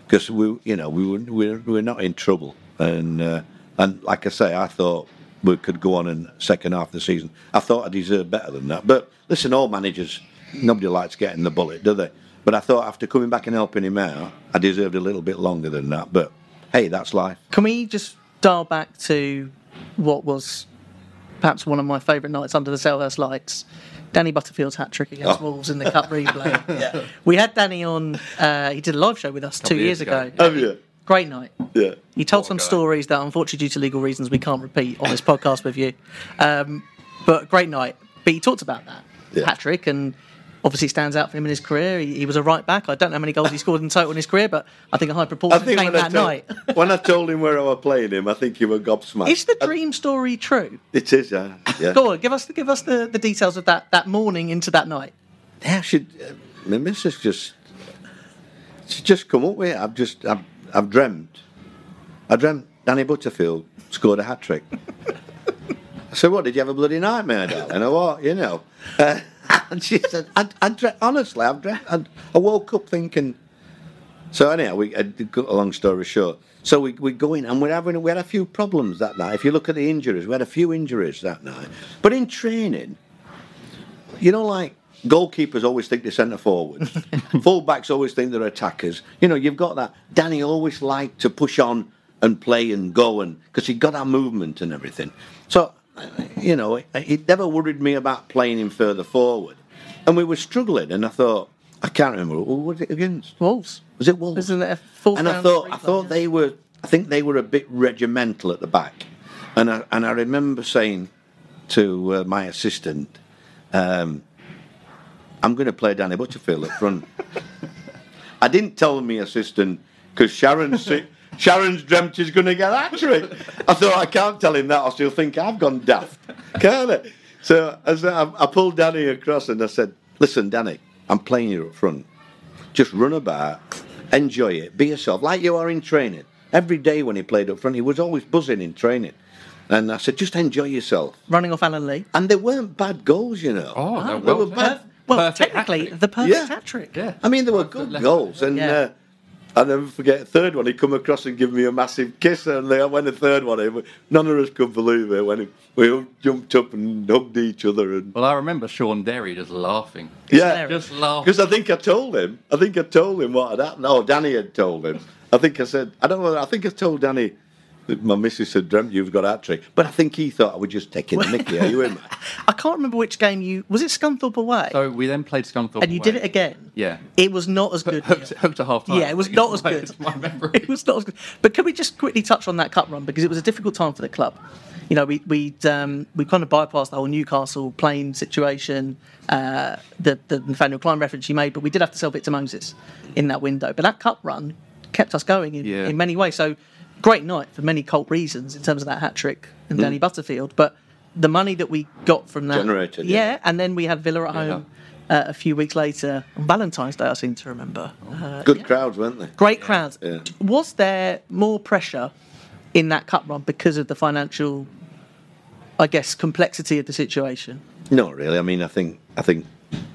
because we, you know, we were we were, we were not in trouble, and uh, and like I say, I thought we could go on in second half of the season. I thought I deserved better than that. But listen, all managers, nobody likes getting the bullet, do they? But I thought after coming back and helping him out, I deserved a little bit longer than that. But hey, that's life. Can we just dial back to what was perhaps one of my favourite nights under the Selhurst lights? Danny Butterfield's hat trick against Oh. Wolves in the Cup replay. We had Danny on. Uh, he did a live show with us two years years ago. ago. Have you? Great night. Yeah. He told some stories that, unfortunately, due to legal reasons, we can't repeat on this podcast with you. Um, but great night. But he talked about that Yeah. hat trick and obviously stands out for him in his career. He, he was a right back. I don't know how many goals he scored in total in his career, but I think a high proportion came I, that told, night. when I told him where I was playing him, I think he was gobsmacked. Is the dream story true? It is, yeah. yeah. Go on, give us give us the, the details of that that morning into that night. Yeah, I should. Uh, my missus just. She just come up with it. I've just. I've, I've dreamt. I dreamt Danny Butterfield scored a hat trick. I said, "What did you have a bloody nightmare, darling?" or what? You know. Uh, and she said, "I, I dreamt, honestly, I've dreamt. I, I woke up thinking." So anyhow, we uh, to cut a long story short. So we we go in and we're having we had a few problems that night. If you look at the injuries, we had a few injuries that night. But in training, you know, like goalkeepers always think they're centre forwards, fullbacks always think they're attackers. You know, you've got that. Danny always liked to push on and play and go, and because he got our movement and everything. You know, it, it never worried me about playing him further forward. And we were struggling, and I thought, I can't remember who was it against. Wolves. Was it Wolves? Isn't it a and I thought I thought they were I think they were a bit regimental at the back, and I and I remember saying to uh, my assistant, um, "I'm going to play Danny Butterfield up front." I didn't tell my assistant because Sharon's si- Sharon's dreamt she's going to get that trick. I thought I can't tell him that, or she'll think I've gone daft, can't I? So I, said, I, I pulled Danny across and I said, "Listen, Danny, I'm playing you up front. Just run about, enjoy it, be yourself, like you are in training. Every day when he played up front, he was always buzzing in training. And I said, just enjoy yourself. Running off Alan Lee. And they weren't bad goals, you know. Oh, no, they well were played. bad. Well, technically, hat-trick. the perfect Yeah. hat trick. Yeah. I mean, they were good goals, and Yeah. uh, I'll never forget a third one. He come across and give me a massive kiss, and then when the third one, he- none of us could believe it when he, we all jumped up and hugged each other. And Well, I remember Sean Derry just laughing. yeah. Just laughing. because I think I told him. I think I told him what had happened. Oh, Danny had told him. I think I said I don't know. I think I told Danny. That My missus had dreamt you've got a hat trick, but I think he thought I would just taking the mickey. Are you in? I can't remember which game you was. It Scunthorpe away, So we then played Scunthorpe. and you did it again. Yeah. It was not as good. Hooked, hooked to half time. Yeah, it was not as good. My memory. It was not as good. But can we just quickly touch on that cup run because it was a difficult time for the club. You know, we we um, we kind of bypassed the whole Newcastle plane situation, uh, the the Nathaniel Clyne reference you made, but we did have to sell it to Moses in that window. But that cup run kept us going in, Yeah. in many ways. So great night for many cult reasons in terms of that hat trick and Danny Butterfield. But the money that we got from that, Generated, yeah, yeah. and then we had Villa at home. Uh, a few weeks later, on Valentine's Day, I seem to remember. Uh, Good crowds, weren't they? Great crowds. Yeah. Was there more pressure in that cup run because of the financial, I guess, complexity of the situation? No, really. I mean, I think I think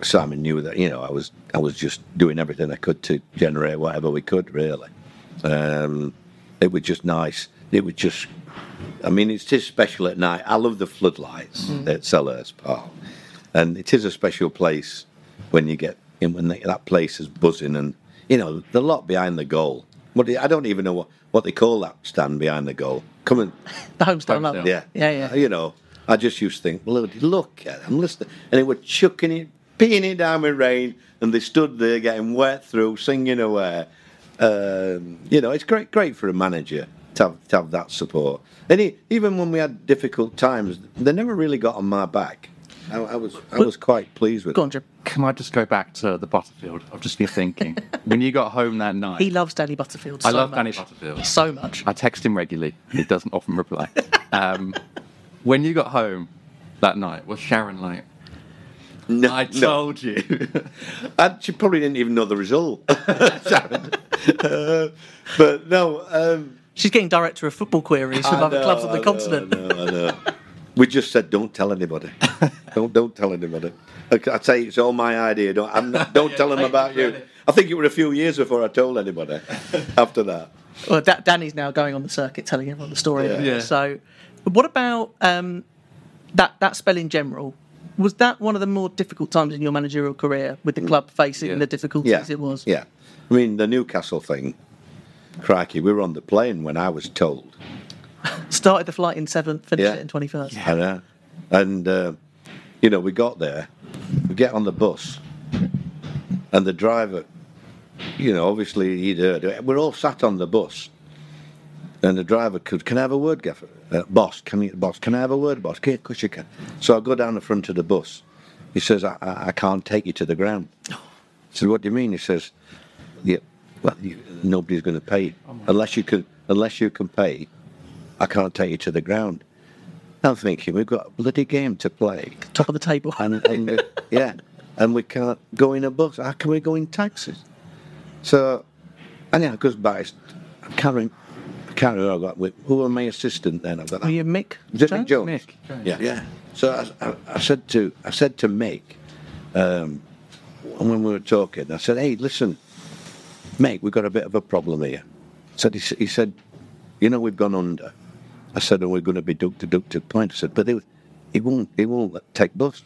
Simon knew that. You know, I was I was just doing everything I could to generate whatever we could. Really, um, it was just nice. It was just. I mean, it's just special at night. I love the floodlights mm-hmm. at Selhurst Park, and it is a special place when you get in when they, that place is buzzing, and you know the lot behind the goal. What do- I don't even know what, what they call that stand behind the goal. Come and The homestand Homestand. love. yeah. Yeah, yeah. You know, I just used to think, bloody look at them, listen. And they were chucking it, peeing it down with rain, and they stood there getting wet through, singing away. Um, you know, it's great, great for a manager to have, to have that support. And he, even when we had difficult times, they never really got on my back. I, I was, I was quite pleased with Go on, Jim. Can I just go back to the Butterfield? I've just been thinking. when you got home that night, He loves Danny Butterfield. I so love much. Danny Butterfield. so much. I text him regularly. He doesn't often reply. Um, when you got home that night, was Sharon like, No, I no. told you? And she probably didn't even know the result, Sharon. Uh, but no, um, She's getting director of football queries with I other know, clubs on I the know, continent. I know, I know. We just said, don't tell anybody. don't don't tell anybody. I I say it's all my idea. Don't I'm not, don't tell them about you. credit. I think it were a few years before I told anybody. After that, Well, da- Danny's now going on the circuit telling everyone the story. Yeah. Yeah. So, what about um, that that spell in general? Was that one of the more difficult times in your managerial career with the club facing Yeah. the difficulties yeah, it was? Yeah, I mean the Newcastle thing. Crikey, we were on the plane when I was told. Started the flight in seventh, finished Yeah. it in twenty first. I know. And, uh, you know, we got there, we get on the bus, and the driver, you know, obviously he'd heard it. We're all sat on the bus, and the driver could, can I have a word, Gaffer? Uh, boss, can you, boss, can I have a word, boss? Yeah, of course you can. So I go down the front of the bus. He says, I, I, I can't take you to the ground. I said, what do you mean? He says, yeah, well, you, nobody's going to pay unless you can, unless you can pay. I can't take you to the ground. I'm thinking we've got a bloody game to play, Top of the table. and, and yeah, and we can't go in a bus. How can we go in taxis? So, it goes by. I can't remember. I. I got with, who was my assistant then? I've got Were you Mick? was it Mick Jones? Mick Yeah, yeah. So I, I, I said to I said to Mick, um, when we were talking, I said, "Hey, listen, Mick, we've got a bit of a problem here." Said he, he said, "You know, we've gone under." I said, "And we're going to be duck to duck to point." I said, "But they, he won't. He won't take bus."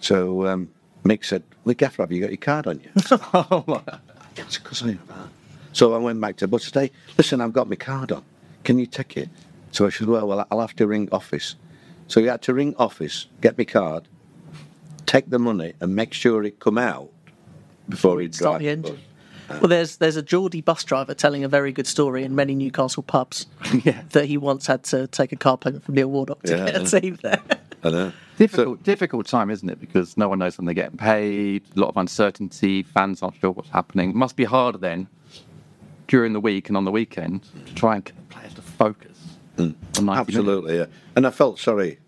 So um, Mick said, "Look, Gaffer, have you got your card on you?" Yes, of course I. So I went back to the bus today. Listen, I've got my card on. Can you take it? So I said, well, well, I'll have to ring office. So he had to ring office, get my card, take the money, and make sure it come out before he'd Start drive the the engine. bus. Well, there's there's a Geordie bus driver telling a very good story in many Newcastle pubs Yeah. that he once had to take a car payment from Neil Warnock to Yeah. get a team there. I know. Difficult, difficult time, isn't it? Because no one knows when they're getting paid. A lot of uncertainty. Fans aren't sure what's happening. It must be harder then, during the week and on the weekend, to try and get the players to focus. on 90 minutes. Absolutely, yeah. And I felt sorry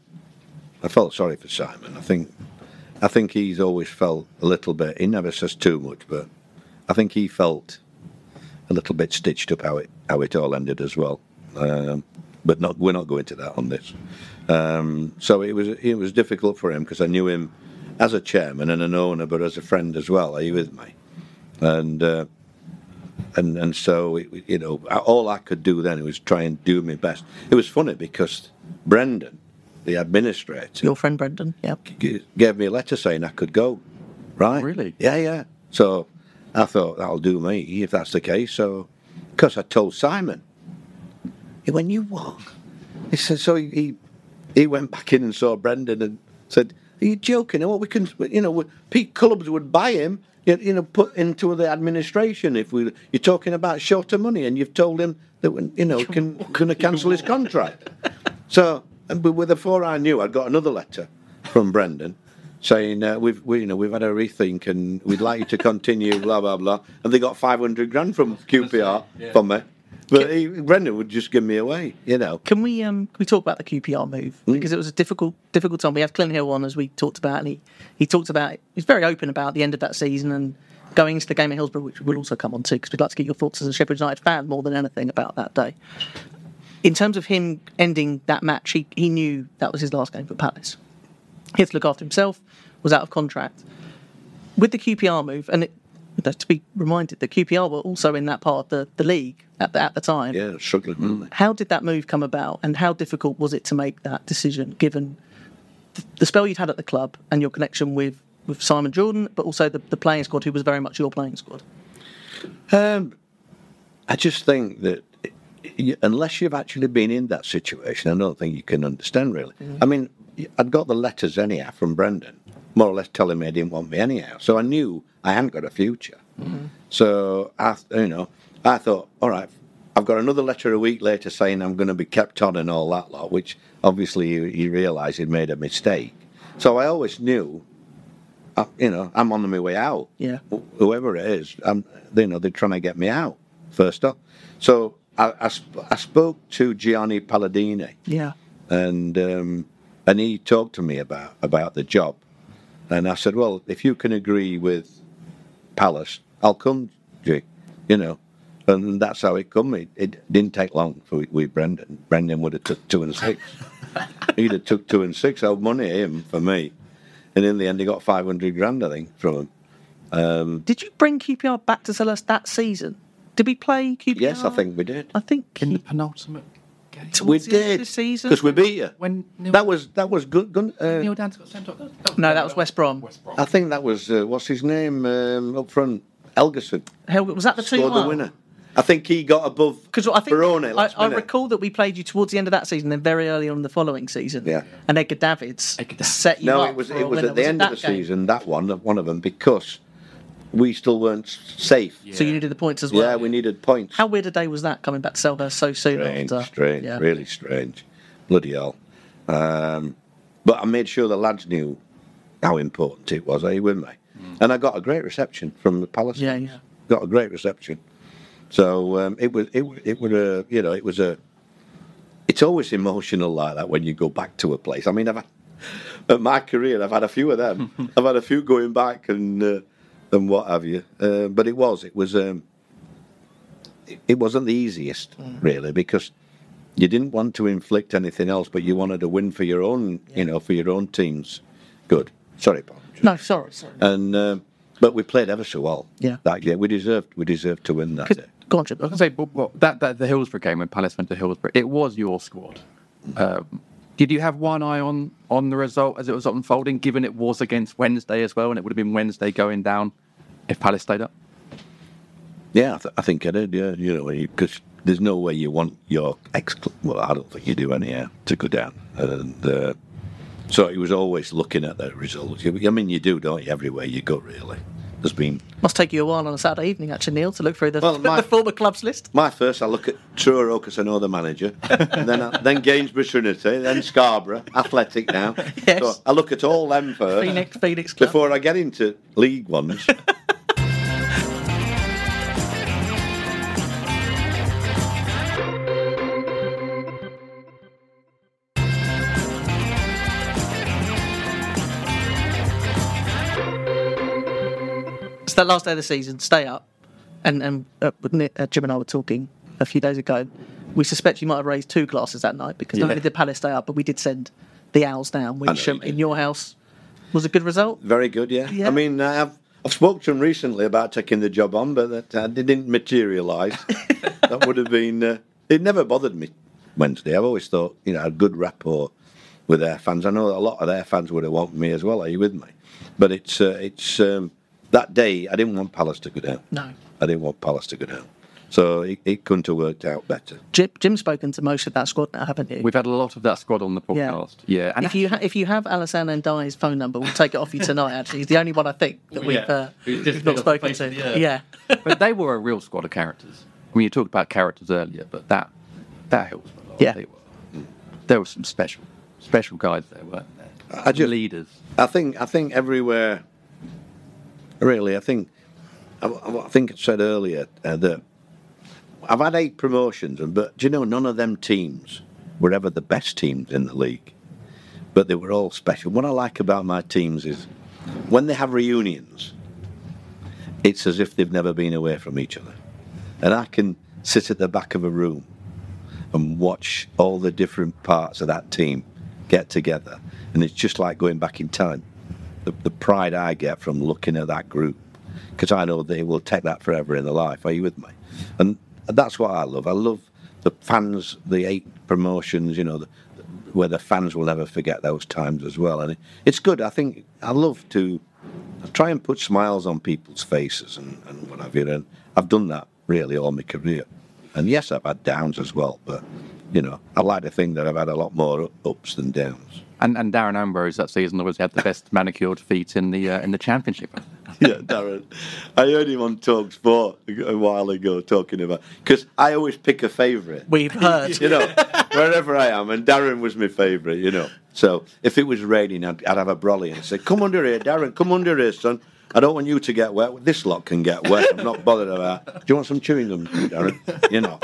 I felt sorry for Simon. I think, I think he's always felt a little bit. He never says too much, but I think he felt a little bit stitched up how it how it all ended as well. Um, but not we're not going to that on this. Um, so it was it was difficult for him because I knew him as a chairman and an owner, but as a friend as well. Are you with me? And uh, and and so it, you know all I could do then was try and do my best. It was funny because Brendan, the administrator, Your friend Brendan, yeah. g- gave me a letter saying I could go. Right? Really? Yeah, yeah. So I thought that'll do me if that's the case. So because I told Simon, he went, "You what?" He said. So he he, went back in and saw Brendan and said, "Are you joking? What we can, you know, Pete Clubs would buy him." You know, put into the administration if we. You're talking about shorter money, and you've told him that you know can going to cancel his contract. So, but before I knew, I'd got another letter from Brendan saying uh, we've we, you know we've had a rethink and we'd like you to continue, blah blah blah. And they got five hundred grand from QPR from me, but he, Brendan would just give me away, you know. Can we um can we talk about the QPR move Hmm? because it was a difficult difficult time. We had Clint Hill on as we talked about, and he he talked about he's very open about the end of that season and going into the game at Hillsborough, which we'll also come on to because we'd like to get your thoughts as a Sheffield United fan more than anything about that day. In terms of him ending that match, he he knew that was his last game for Palace. He had to look after himself, was out of contract. With the QPR move, and it, to be reminded that QPR were also in that part of the, the league at the, at the time. Yeah, struggling, weren't they? How did that move come about, and how difficult was it to make that decision, given th- the spell you'd had at the club and your connection with, with Simon Jordan, but also the, the playing squad, who was very much your playing squad? Um, I just think that unless you've actually been in that situation, I don't think you can understand really. I mean, I'd got the letters anyhow from Brendan, more or less telling me he didn't want me anyhow. So I knew I hadn't got a future. So I, you know, I thought, all right, I've got another letter a week later saying I'm going to be kept on and all that lot, which obviously he, he realised he'd made a mistake. So I always knew, uh, you know, I'm on my way out Yeah. wh- whoever it is, um, you know, they're trying to get me out first up. So I, I, sp- I spoke to Gianni Paladini, Yeah. and um, and he talked to me about about the job, and I said, well, if you can agree with Palace, I'll come, G, you know. And that's how it come. It, it didn't take long for with Brendan. Brendan would have took two and six. He'd have took two and six. I money him for me, and in the end, he got five hundred grand, I think, from him. Um, did you bring QPR back to Selhurst that season? Did we play QPR? Yes, I think we did. I think In the penultimate game. We towards the end of did the season? because we beat you. When Neil, That was that was good. good uh, Neil Danns got sent off. No, that was West Brom. West Brom. I think that was uh, what's his name um, up front, Helguson Hell, was that the two scored the winner. I think he got above Because I think Barone I, last I minute. recall that we played you towards the end of that season, then very early on the following season. Yeah. And Edgar Davids Edgar set you no, up. No, it was it was at the end of the game? season. That one, one of them, because we still weren't safe. So you needed the points as well. Yeah, we needed points. How weird a day was that coming back to Selhurst so soon strange, after? strange, Yeah. really strange, bloody hell. Um, but I made sure the lads knew how important it was. Are you with me? And I got a great reception from the Palace. Yeah, yeah. Got a great reception. So um, it was it it was a you know it was a. It's always emotional like that when you go back to a place. I mean, I've had, at my career, I've had a few of them. I've had a few going back and uh, and what have you. Uh, but it was it was um, it, it wasn't the easiest really because you didn't want to inflict anything else, but you wanted to win for your own, you know, for your own teams. Good. Sorry, Paul. No, sorry, sorry. And um, but we played ever so well. Yeah. That game, we deserved we deserved to win that Could- day. Go on, Chip. I was going to say, well, well, that, that the Hillsborough game when Palace went to Hillsborough, it was your squad. Um, did you have one eye on on the result as it was unfolding, given it was against Wednesday as well, and it would have been Wednesday going down if Palace stayed up? Yeah, I, th- I think I did. Yeah, you know, because there's no way you want your ex. Well, I don't think you do anyhow to go down. And uh, so he was always looking at that result. I mean, you do, don't you? Everywhere you go, really. There's been Must take you a while on a Saturday evening, actually, Neil, to look through the, Well, my- the former clubs list. my first. I look at Truro because I know the manager, and then I, then Gainsborough Trinity, then Scarborough Athletic now. Yes. So I look at all them first Phoenix, Phoenix Club. before I get into league ones. That last day of the season, stay up, and and uh, uh, Jim and I were talking a few days ago. We suspect you might have raised two glasses that night because not only did Palace stay up, but we did send the owls down. Which um, in your house was a good result. Very good, yeah. Yeah. I mean, I've I've spoken to him recently about taking the job on, but that uh, didn't materialise. that would have been. Uh, it never bothered me Wednesday. I've always thought, you know, a good rapport with their fans. I know a lot of their fans would have wanted me as well. Are you with me? But it's uh, it's um, that day. I didn't want Palace to go down. No. I didn't want Palace to go down. So it, it couldn't have worked out better. Jim, Jim's spoken to most of that squad now, haven't you? We've had a lot of that squad on the podcast. Yeah, and if you ha- if you have Alassane N'Diaye's phone number, we'll take it off you tonight. Actually, he's the only one I think that we've, Yeah. uh, we've not been off the spoken to. of. Yeah, but they were a real squad of characters. I mean, you talked about characters earlier, but that that helps a lot. Yeah. They were, there were some special special guys there, weren't there? I just- leaders. I think I think everywhere. Really, I think I, I think I said earlier uh, that I've had eight promotions, and but do you know none of them teams were ever the best teams in the league, but they were all special. What I like about my teams is when they have reunions, it's as if they've never been away from each other, and I can sit at the back of a room and watch all the different parts of that team get together. And it's just like going back in time. The, the pride I get from looking at that group, because I know they will take that forever in their life. Are you with me? And that's what I love. I love the fans, the eight promotions, you know, the, where the fans will never forget those times as well. And it, it's good. I think I love to try and put smiles on people's faces and, and what have you. And I've done that really all my career. And yes, I've had downs as well, but you know, I like to think that I've had a lot more ups than downs. And and Darren Ambrose that season obviously had the best manicured feet in the uh, in the championship. yeah, Darren. I heard him on Talk Sport a while ago talking about because I always pick a favourite. we've heard. You know, wherever I am, and Darren was my favourite. You know, so if it was raining, I'd, I'd have a brolly and say, "Come under here, Darren. Come under here, son. I don't want you to get wet. This lot can get wet. I'm not bothered about. Do you want some chewing gum, Darren? You know."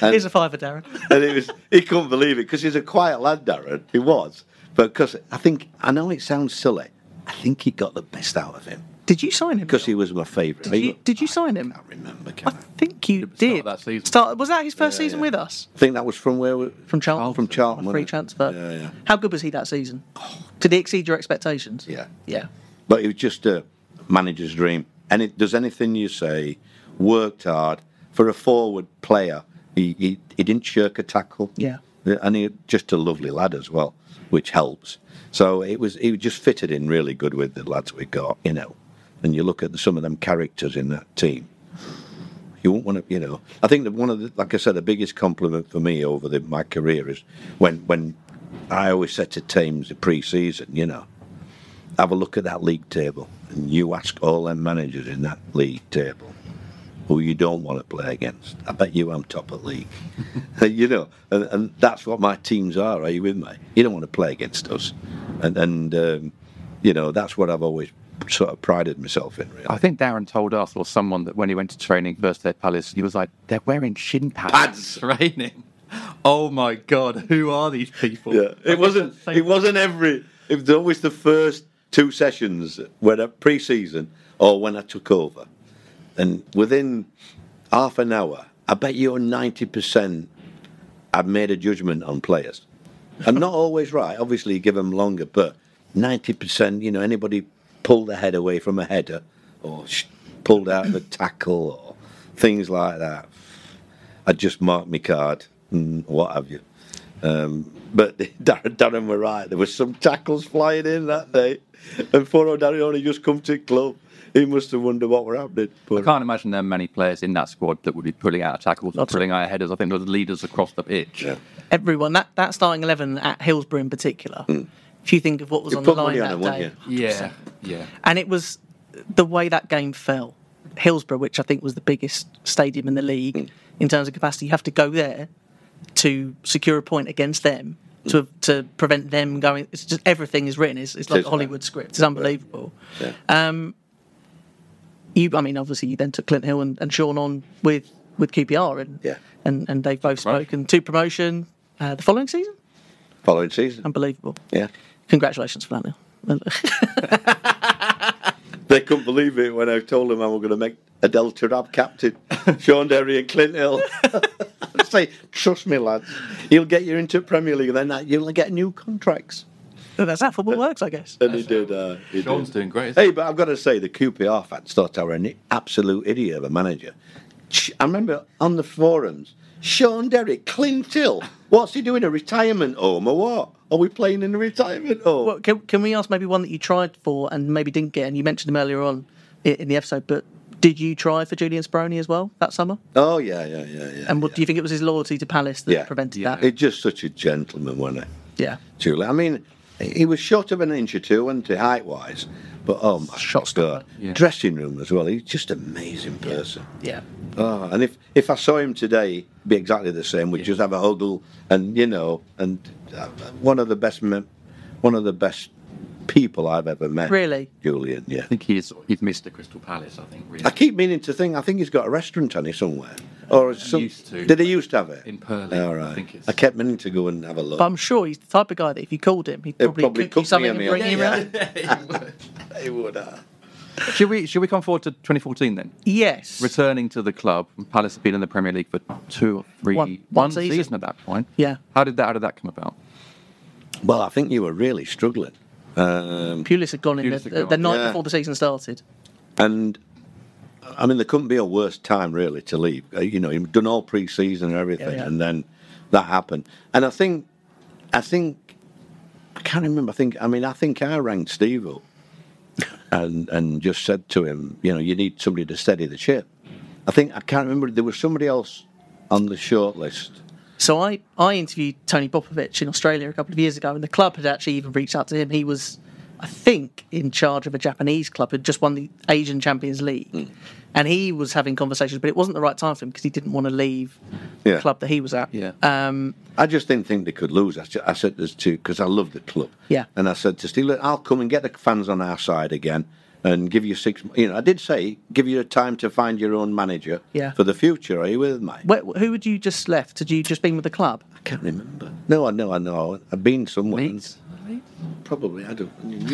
And- Here's a fiver, Darren. and it was he couldn't believe it because he's a quiet lad, Darren. He was, but because I think I know it sounds silly, I think he got the best out of him Did you sign him? because he was my favourite. Did you, did you sign him? I can't remember. I Can I? think you At start did. that season. Start- was that his first Yeah, season yeah. with us? I think that was from where we, From Charlton? from Charlton, A free it? transfer. Yeah, yeah. How good was he that season? Oh. Did he exceed your expectations? Yeah. Yeah. But it was just a manager's dream. And it does anything you say, worked hard for a forward player. He he, he didn't shirk a tackle. Yeah. and he just a lovely lad as well, which helps. So it was he just fitted in really good with the lads we got, you know. And you look at some of them characters in that team. You won't want to, you know. I think that one of the, like I said, the biggest compliment for me over the, my career is when when I always said to teams the pre-season, you know, have a look at that league table, and you ask all them managers in that league table who you don't want to play against. I bet you I'm top of the league. you know, and, and that's what my teams are. Are you with me? You don't want to play against us, and and um, you know that's what I've always sort of prided myself in. Really. I think Darren told us or someone that when he went to training first at Palace, he was like, "They're wearing shin pads, Pads. training." Oh my God, who are these people? Yeah, it wasn't. It wasn't every. It was always the first two sessions whether pre-season or when I took over, and within half an hour, I bet you're ninety percent. I've made a judgment on players. I'm not always right. Obviously, you give them longer, but ninety percent. You know, anybody pulled the head away from a header or sh- pulled out of a tackle or things like that. I just marked my card and what have you. Um, but Darren, Darren were right. There was some tackles flying in that day, and Darren only just come to club. He must have wondered what were happening. I can't imagine there are many players in that squad that would be pulling out tackles, Lots pulling out headers. I think there was leaders across the pitch. Yeah. Everyone, that, that starting 11 at Hillsborough in particular, hmm. if you think of what was You on the line on that it, day. wouldn't Yeah, yeah. And it was the way that game fell. Hillsborough, which I think was the biggest stadium in the league hmm. in terms of capacity, you have to go there to secure a point against them hmm. to to prevent them going. It's just everything is written. It's, it's like is, a Hollywood yeah. script. It's unbelievable. Yeah. Um, you, I mean, obviously, you then took Clint Hill and, and Sean on with with QPR, and Yeah. and, and they've both Promotion. spoken to promotion uh, the following season. following season, Unbelievable. yeah. Congratulations for that, Neil. they couldn't believe it when I told them I was going to make Adel Taarabt captain, Sean Derry and Clint Hill. I say, trust me, lads, you'll get you into Premier League, and then you'll get new contracts. That's how football works, I guess. And he did. Uh, he Sean's did. doing great. Hey, but I've got to say, the QPR fans thought I were an absolute idiot of a manager. I remember on the forums, Sean Derry, Clint Hill, what's he doing? A retirement home or what? Are we playing in a retirement home? Well, can, can we ask maybe one that you tried for and maybe didn't get? And you mentioned him earlier on in the episode, but did you try for Julian Speroni as well that summer? oh, yeah, yeah, yeah, yeah. And what do you think it was his loyalty to Palace that Yeah. prevented Yeah. that? He's just such a gentleman, wasn't he? yeah. Julie. I mean, he was short of an inch or two, wasn't he, height wise? But oh my Shot God. Yeah. Dressing room as well. He's just an amazing person. Yeah. Oh, and if, if I saw him today, be exactly the same. We'd just have a huddle, and you know, and uh, one of the best, one of the best people I've ever met. Really? Julian. Yeah. I think he's he's missed a Crystal Palace. I think really. I keep meaning to think. I think he's got a restaurant on it somewhere, or some, used to. Did he used to have it In Purley, All I think it's- I kept meaning to go and have a look. But I'm sure he's the type of guy that if you called him, he'd probably, probably cook you cook me something a and bring you Yeah, around. he would. Uh, should we should we come forward to 2014 then? Yes. Returning to the club, Palace have been in the Premier League for two or three One- one one season. season. at that point. Yeah. How did that How did that come about? Well, I think you were really struggling. Um, Pulis had gone in the, gone. the night Yeah. before the season started. and I mean, there couldn't be a worse time really to leave. Uh, You know, you've done all pre-season and everything, Yeah, yeah. and then that happened. And I think, I think, I can't remember. I think, I mean, I think I rang Steve up and and just said to him, you know, you need somebody to steady the ship. I think I can't remember. There was somebody else on the short list. So I, I interviewed Tony Popovic in Australia a couple of years ago, and the club had actually even reached out to him. He was, I think, in charge of a Japanese club had just won the Asian Champions League, Hmm. and he was having conversations, but it wasn't the right time for him because he didn't want to leave Yeah. the club that he was at. Yeah. Um, I just didn't think they could lose. I, I said this to because I love the club. Yeah. And I said to Steve, I'll come and get the fans on our side again and give you six. You know, I did say give you a time to find your own manager. Yeah. For the future, are you with me? where, who had you just left? Had you just been with the club? I can't remember. No, I know, I know. I've been somewhere. Leeds. Probably. I don't.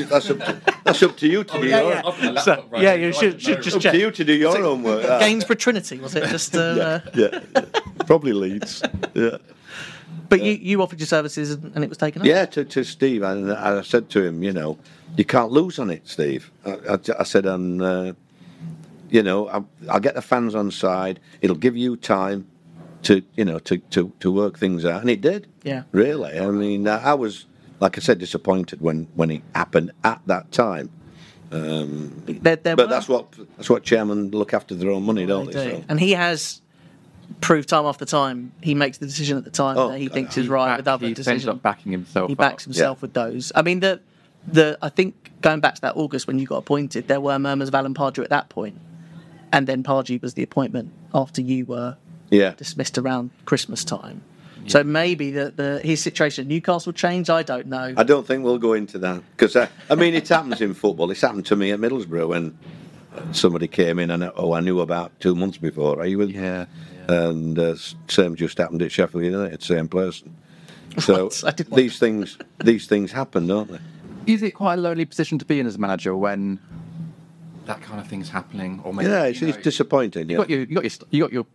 That's up to, that's up to you to do your. So, yeah, you should, should just Up check. to you to do your homework. ah. Gainsborough Trinity was it? Just, uh, yeah, yeah. Probably Leeds. Yeah. But you, you offered your services and, it was taken up. Yeah, to, to Steve, and I said to him, you know, you can't lose on it, Steve. I, I, I said, and uh, you know, I, I'll get the fans on side. It'll give you time to, you know, to, to, to work things out, and it did. Yeah. really. I mean, I, I was, like I said, disappointed when when it happened at that time. There But that's what that's what chairmen look after their own money, don't they? do. So. And he has proved time after time he makes the decision at the time Oh, that he thinks he is right Back- with other he ends decisions. up backing himself. He up. backs himself with those. I mean, the the I think going back to that August when you got appointed, there were murmurs of Alan Pardew at that point, and then Pardew was the appointment after you were Yeah. dismissed around Christmas time. So maybe the, the his situation at Newcastle changed. I don't know. I don't think we'll go into that because I, uh, I mean it happens in football. It's happened to me at Middlesbrough when somebody came in and oh I knew about two months before. Are you with? Yeah. And uh, same just happened at Sheffield United, same person. So Right, I did wonder. these things these things happen, don't they? Is it quite a lonely position to be in as a manager when that kind of thing's happening? Or maybe, Yeah, it's, you know, it's disappointing. You Yeah. got your, you got your, you got your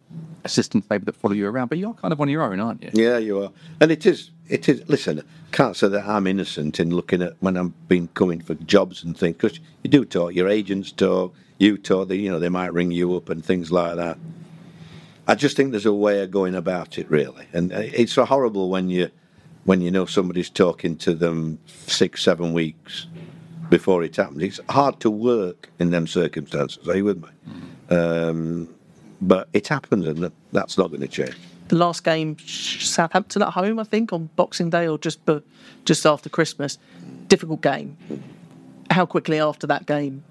assistants maybe that follow you around, but you're kind of on your own, aren't you? Yeah, you are, and it is. It is. Listen, can't say that I'm innocent in looking at when I've been coming for jobs and things because you do talk. Your agents talk. You talk. They, you know, they might ring you up and things like that. I just think there's a way of going about it, really, and uh, it's so horrible when you when you know somebody's talking to them six, seven weeks before it happens. It's hard to work in them circumstances. Are you with me? Um, but it happens, and that's not going to change. the last game, Southampton at home, I think, on Boxing Day or just just after Christmas. Difficult game. How quickly after that game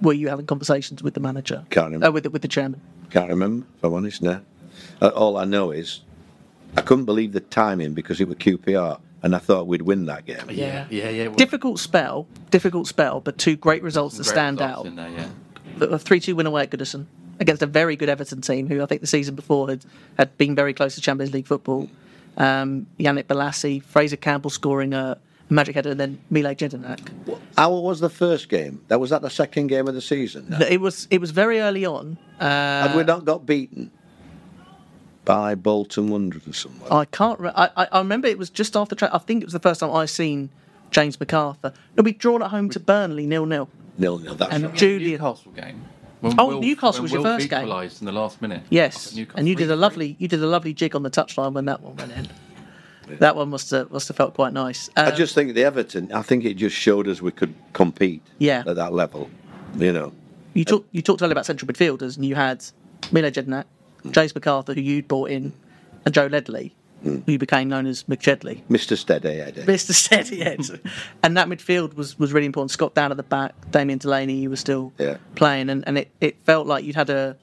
were you having conversations with the manager? Can't remember. Uh, with the, with the chairman. Can't remember, if I'm honest now. Uh, all I know is I couldn't believe the timing because it was QPR and I thought we'd win that game. Yeah. yeah, yeah. well, Difficult spell, difficult spell, but two great results that great stand results out. there, yeah. a three-two win away at Goodison against a very good Everton team, who I think the season before had, had been very close to Champions League football. Um, Yannick Bolasie, Fraizer Campbell scoring a Magic Header, and then Mile Jedinak. How was the first game? That was that the second game of the season. now? It was it was very early on. Uh, Had we not got beaten by Bolton Wanderers or someone? I can't. Re- I, I I remember it was just after. Tra- I think it was the first time I seen James MacArthur. No, we'd drawn at home to Burnley nil nil. Nil nil. That's And right. Julian. Newcastle game. When Oh, Newcastle was your when first game. equalised in the last minute. Yes, and you did a lovely you did a lovely jig on the touchline when that one went in. That one must have must have felt quite nice. I Um, just think the Everton. I think it just showed us we could compete. Yeah. At that level, you know. you talked you talked earlier about central midfielders, and you had Milo Jedinak, James McArthur, who you'd brought in, and Joe Ledley, Hmm. who became known as McJedley. Mr. Steady Eddie. Mr. Steadyhead. and that midfield was, was really important. Scott Dann at the back, Damien Delaney, you were still Yeah. playing, and, and it, it felt like you'd had a,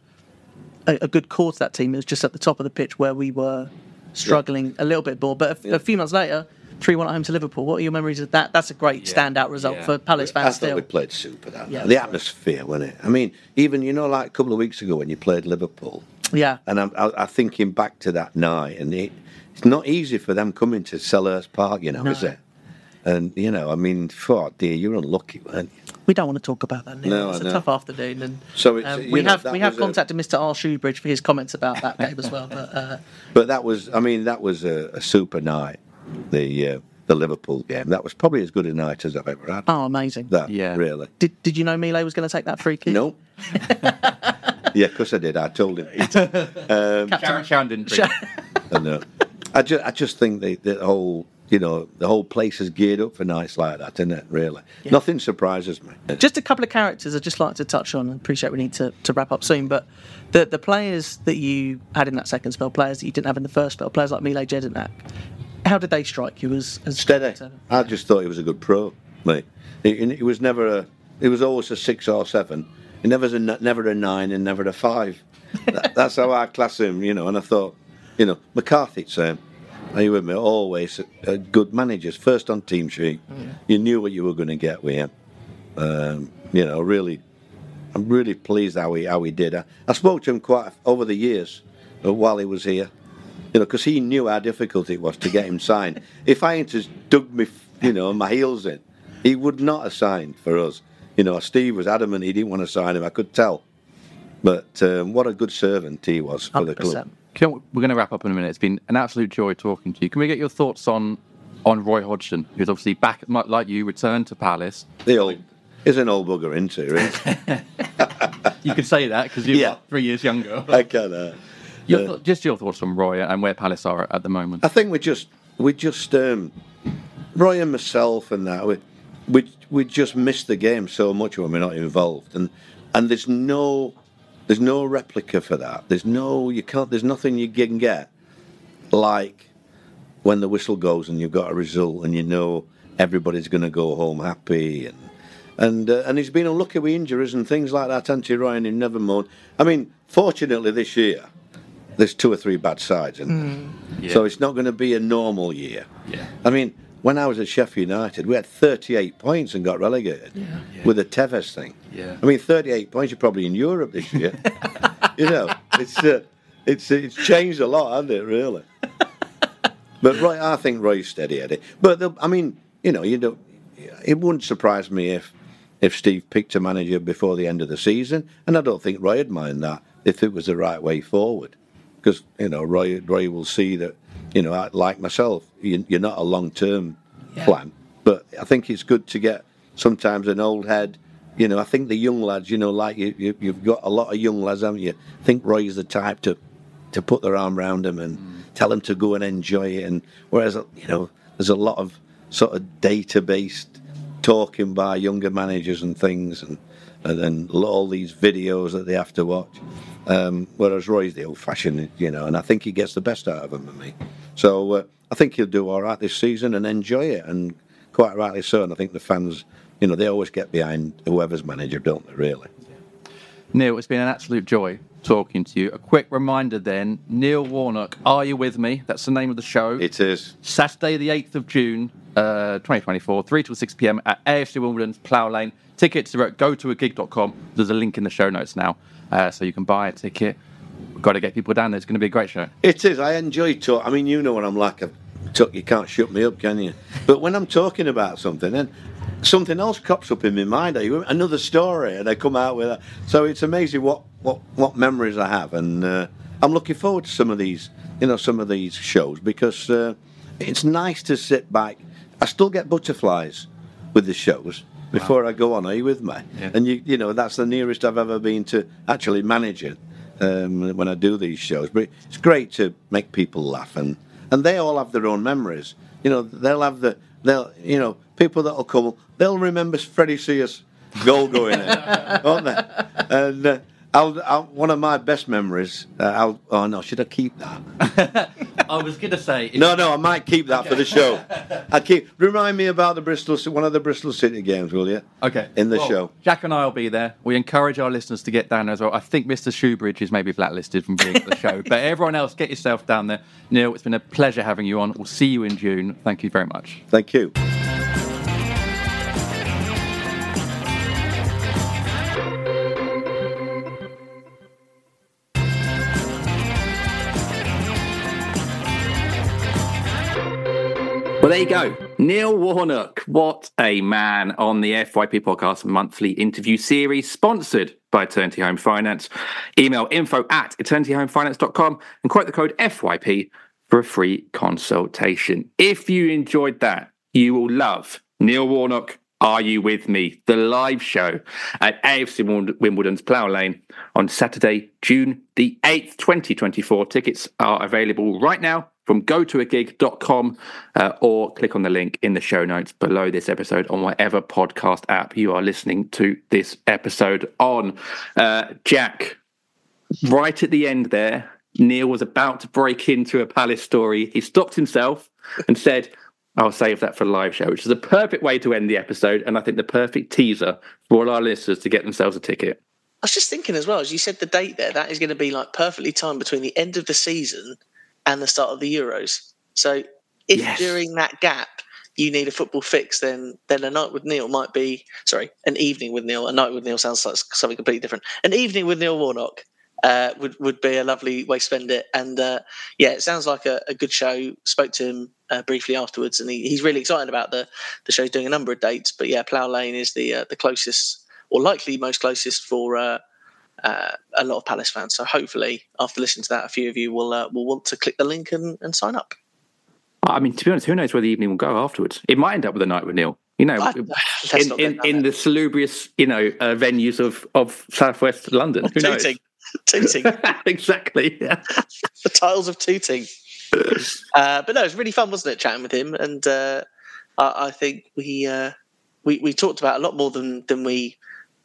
a a good core to that team. It was just at the top of the pitch where we were struggling a little bit more. But a, a few months later, 3 1 at home to Liverpool. What are your memories of that? That's a great standout result Yeah. for Palace I fans thought still. we played super. That Yeah. the atmosphere, wasn't it? I mean, even you know, like a couple of weeks ago when you played Liverpool, Yeah. and I'm, I, I'm thinking back to that night, and it, it's not easy for them coming to Selhurst Park, you know, is it? And you know, I mean, oh dear, you're unlucky, weren't you? We don't want to talk about that. Neil. No, it's I a know. tough afternoon, and So it's, um, we know, have that we have was a- contacted Mr. R. Shoebridge for his comments about that game as well. But uh, But that was, I mean, that was a, a super night. The uh, the Liverpool game. That was probably as good a night as I've ever had. oh, amazing! That Yeah. really. Did Did you know Mile was going to take that free kick? No. yeah, of course I did. I told him. Sharon, Sharon didn't drink. And, uh, I just, I just think the, the whole, you know, the whole place is geared up for nights like that, isn't it? Really, nothing surprises me. Just a couple of characters I'd just like to touch on. I appreciate we need to, to wrap up soon, but the the players that you had in that second spell, players that you didn't have in the first spell, players like Mile Jedinak, how did they strike you as, as Steady. I just thought he was a good pro, mate. He, was never a. He was always a six or seven. He never was a, never a nine and never a five. That- that's how I class him, you know. And I thought, you know, McCarthy, same. Are you with me? Always uh, good managers. First on team sheet, you knew what you were going to get with him. Um, you know, really, I'm really pleased how he how he did. I, I spoke to him quite over the years uh, while he was here. You know, because he knew how difficult it was to get him signed. if I hadn't just dug me, you know, my heels in, he would not have signed for us. You know, Steve was adamant he didn't want to sign him. I could tell. But um, what a good servant he was for the club. 100%. Can we- We're going to wrap up in a minute. It's been an absolute joy talking to you. Can we get your thoughts on on Roy Hodgson, who's obviously back, like you, returned to Palace? The old, he's an old bugger, into it. You can say that because you're Yeah. three years younger. I can. Uh, Your just your thoughts on Roy and where Palace are at the moment. I think we just we just um, Roy and myself and that we we we just miss the game so much when we're not involved and and there's no there's no replica for that. There's no you can't there's nothing you can get like when the whistle goes and you've got a result and you know everybody's going to go home happy and and uh, and he's been unlucky with injuries and things like that. Anti Ryan, he never moaned. I mean, fortunately this year there's two or three bad sides, and so it's not going to be a normal year. Yeah. I mean, when I was at Sheffield United, we had 38 points and got relegated with the Tevez thing. Yeah. I mean, 38 points. You're probably in Europe this year. you know, it's uh, it's it's changed a lot, hasn't it? Really. But Roy, I think Roy's steady at it. But the, I mean, you know, you don't. It wouldn't surprise me if if Steve picked a manager before the end of the season, and I don't think Roy would mind that if it was the right way forward, because you know Roy Roy will see that you know like myself, you, you're not a long term plan, but I think it's good to get sometimes an old head. You know, I think the young lads, you know, like you, you you've got a lot of young lads, haven't you? I think Roy's the type to to put their arm around them and mm. tell them to go and enjoy it. And whereas you know, there's a lot of sort of data based talking by younger managers and things, and and then all these videos that they have to watch. Um, whereas Roy's the old fashioned, you know, and I think he gets the best out of them and me. So uh, I think he'll do all right this season and enjoy it, and quite rightly so. And I think the fans, you know, they always get behind whoever's manager, don't they? Really. Neil, it's been an absolute joy talking to you. A quick reminder then Neil Warnock, Are You With Me? That's the name of the show. It is. Saturday, the 8th of June, uh, 2024, 3 till 6 pm at AFC Wimbledon's Plough Lane. Tickets are at gotoagig.com. There's a link in the show notes now, uh, so you can buy a ticket. We've got to get people down there. It's going to be a great show. It is. I enjoy talk. I mean, you know what I'm like. Tuck, you can't shut me up, can you? But when I'm talking about something, then something else crops up in my mind. Another story, and I come out with that. So it's amazing what what what memories I have, and uh, I'm looking forward to some of these, you know, some of these shows because uh, it's nice to sit back. I still get butterflies with the shows before wow. I go on. Are you with me? Yeah. And you, you know, that's the nearest I've ever been to actually managing um, when I do these shows. But it's great to make people laugh, and and they all have their own memories. You know, they'll have the they'll you know people that'll come, they'll remember Freddie Sears goal going in, won't they? And uh, I'll, I'll, one of my best memories. Uh, I'll, oh no, should I keep that? I was going to say. No, no, I might keep that okay. for the show. I keep. Remind me about the Bristol, one of the Bristol City games, will you? Okay. In the well, show. Jack and I will be there. We encourage our listeners to get down there as well. I think Mr. Shoebridge is maybe blacklisted from being at the show, but everyone else, get yourself down there. Neil, it's been a pleasure having you on. We'll see you in June. Thank you very much. Thank you. You go. Neil Warnock. What a man on the FYP podcast monthly interview series, sponsored by Eternity Home Finance. Email info at eternityhomefinance.com and quote the code FYP for a free consultation. If you enjoyed that, you will love Neil Warnock. Are You With Me? The live show at AFC Wimbledon's Plough Lane on Saturday, June the 8th, 2024. Tickets are available right now from gotoagig.com uh, or click on the link in the show notes below this episode on whatever podcast app you are listening to this episode on. Uh, Jack, right at the end there, Neil was about to break into a Palace story. He stopped himself and said, I'll save that for the live show, which is a perfect way to end the episode. And I think the perfect teaser for all our listeners to get themselves a ticket. I was just thinking as well, as you said the date there, that is going to be like perfectly timed between the end of the season and the start of the Euros. So if yes. during that gap you need a football fix, then then a night with Neil might be sorry, an evening with Neil. A night with Neil sounds like something completely different. An evening with Neil Warnock uh, would would be a lovely way to spend it. And uh, yeah, it sounds like a, a, good show. Spoke to him uh, briefly afterwards, and he, he's really excited about the the show doing a number of dates. But yeah, Plough Lane is the uh, the closest or likely most closest for uh, a lot of Palace fans. So hopefully, after listening to that, a few of you will uh, will want to click the link and, and sign up. I mean, to be honest, who knows where the evening will go afterwards? It might end up with a night with Neil. You know, in, in, in the salubrious, you know, uh, venues of, of southwest London. Who tooting. knows? Tooting. exactly. Yeah. the tiles of tooting. uh, but no, it was really fun, wasn't it, chatting with him? And uh, I, I, think we, uh, we we talked about a lot more than than we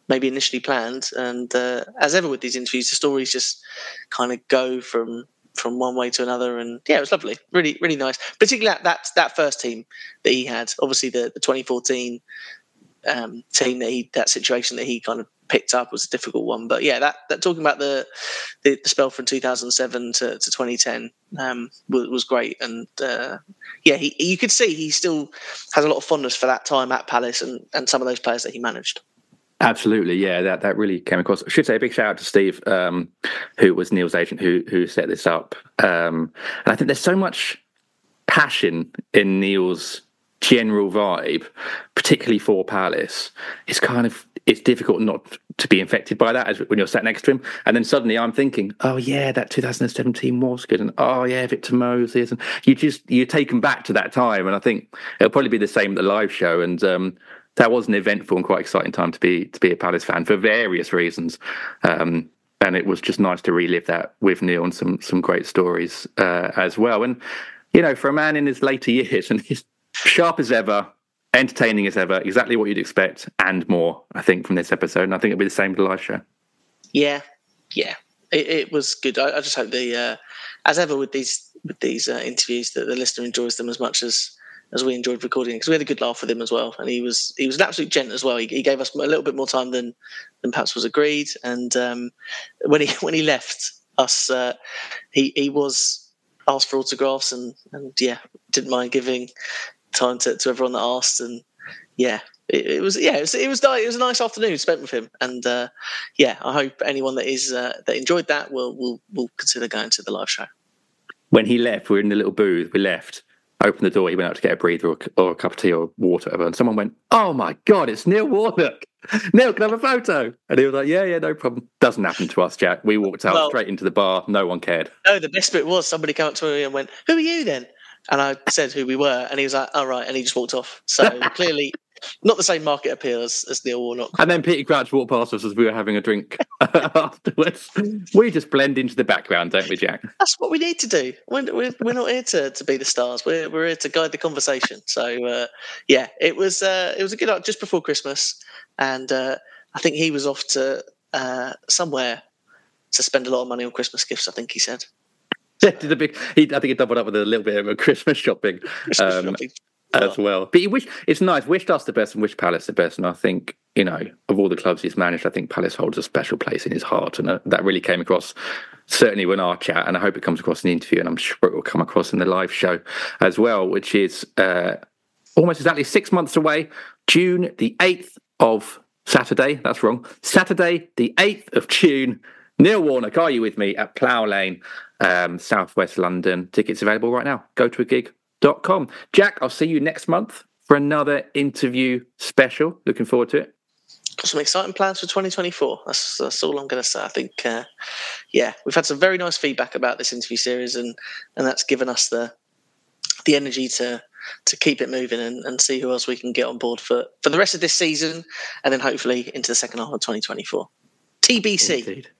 maybe initially planned. And uh, as ever with these interviews, the stories just kind of go from from one way to another. And yeah, it was lovely, really, really nice. Particularly that that, that first team that he had. Obviously, the, the 2014 um, team that he that situation that he kind of picked up was a difficult one. But yeah, that, that talking about the, the, the spell from 2007 to, to 2010 um, was, was, great. And uh, yeah, he, you could see he still has a lot of fondness for that time at Palace and, and some of those players that he managed. Absolutely, yeah, that that really came across. I should say a big shout out to Steve, um, who was Neil's agent, who who set this up. Um, and I think there's so much passion in Neil's general vibe, particularly for Palace. It's kind of it's difficult not to be infected by that as when you're sat next to him. And then suddenly I'm thinking, oh yeah, that 2017 was good, and oh yeah, Victor Moses, and you just you're taken back to that time. And I think it'll probably be the same at the live show. And um, that was an eventful and quite exciting time to be to be a Palace fan for various reasons. Um, and it was just nice to relive that with Neil and some some great stories uh, as well. And you know, for a man in his later years and he's sharp as ever, entertaining as ever, exactly what you'd expect and more. I think from this episode, and I think it'll be the same with the live show. Yeah, yeah, it, it was good. I, I, just hope the uh, as ever with these with these uh, interviews that the listener enjoys them as much as as we enjoyed recording because we had a good laugh with him as well, and he was he was an absolute gent as well. He, he gave us a little bit more time than than perhaps was agreed, and um, when he when he left us, uh, he he was asked for autographs and and yeah, didn't mind giving time to, to everyone that asked, and yeah, it, it, was yeah, it was, it was it was a nice afternoon spent with him, and uh, yeah, I hope anyone that is uh, that enjoyed that will will will consider going to the live show. When he left, we were in the little booth. We left opened the door. He went out to get a breather or, or a cup of tea or water, whatever. And someone went, "Oh my god, it's Neil Warnock! Neil, can I have a photo?" And he was like, "Yeah, yeah, no problem." Doesn't happen to us, Jack. We walked out Well- straight into the bar. No one cared. No, the best bit was somebody came up to me and went, "Who are you then?" And I said who we were, and he was like, "All right," and he just walked off. So clearly, not the same market appeal as, as Neil Warnock. And then Peter Crouch walked past us as we were having a drink afterwards. We just blend into the background, don't we, Jack? That's what we need to do. We're, we're, we're not here to, to be the stars. We're, we're here to guide the conversation. So uh, yeah, it was uh, it was a good night just before Christmas, and uh, I think he was off to uh, somewhere to spend a lot of money on Christmas gifts. I think he said. Did a big. He, I think he doubled up with a little bit of a Christmas shopping. Christmas Um, shopping. As well. But he wish it's nice. Wished us the best and wished Palace the best. And I think you know of all the clubs he's managed, I think Palace holds a special place in his heart, and uh, that really came across certainly in our chat. And I hope it comes across in the interview, and I'm sure it will come across in the live show as well, which is uh, almost exactly six months away, June the eighth of Saturday. That's wrong. Saturday the eighth of June. Neil Warnock, are you with me at Plough Lane, um, Southwest London? Tickets available right now. Go to a gig.com. Jack, I'll see you next month for another interview special. Looking forward to it. got some exciting plans for 2024. That's, that's all I'm going to say. I think, uh, yeah, we've had some very nice feedback about this interview series, and and that's given us the the energy to to keep it moving and, and see who else we can get on board for for the rest of this season, and then hopefully into the second half of 2024. TBC, Indeed.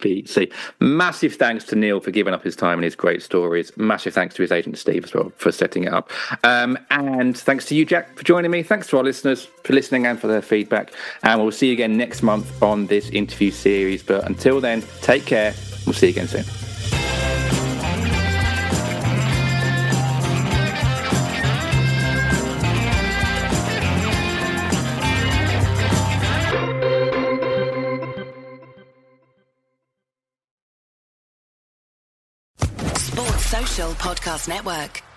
TBC. Massive thanks to Neil for giving up his time and his great stories. Massive thanks to his agent Steve as well for setting it up. Um, and thanks to you, Jack, for joining me. Thanks to our listeners for listening and for their feedback. And we'll see you again next month on this interview series. But until then, take care. We'll see you again soon. Podcast Network.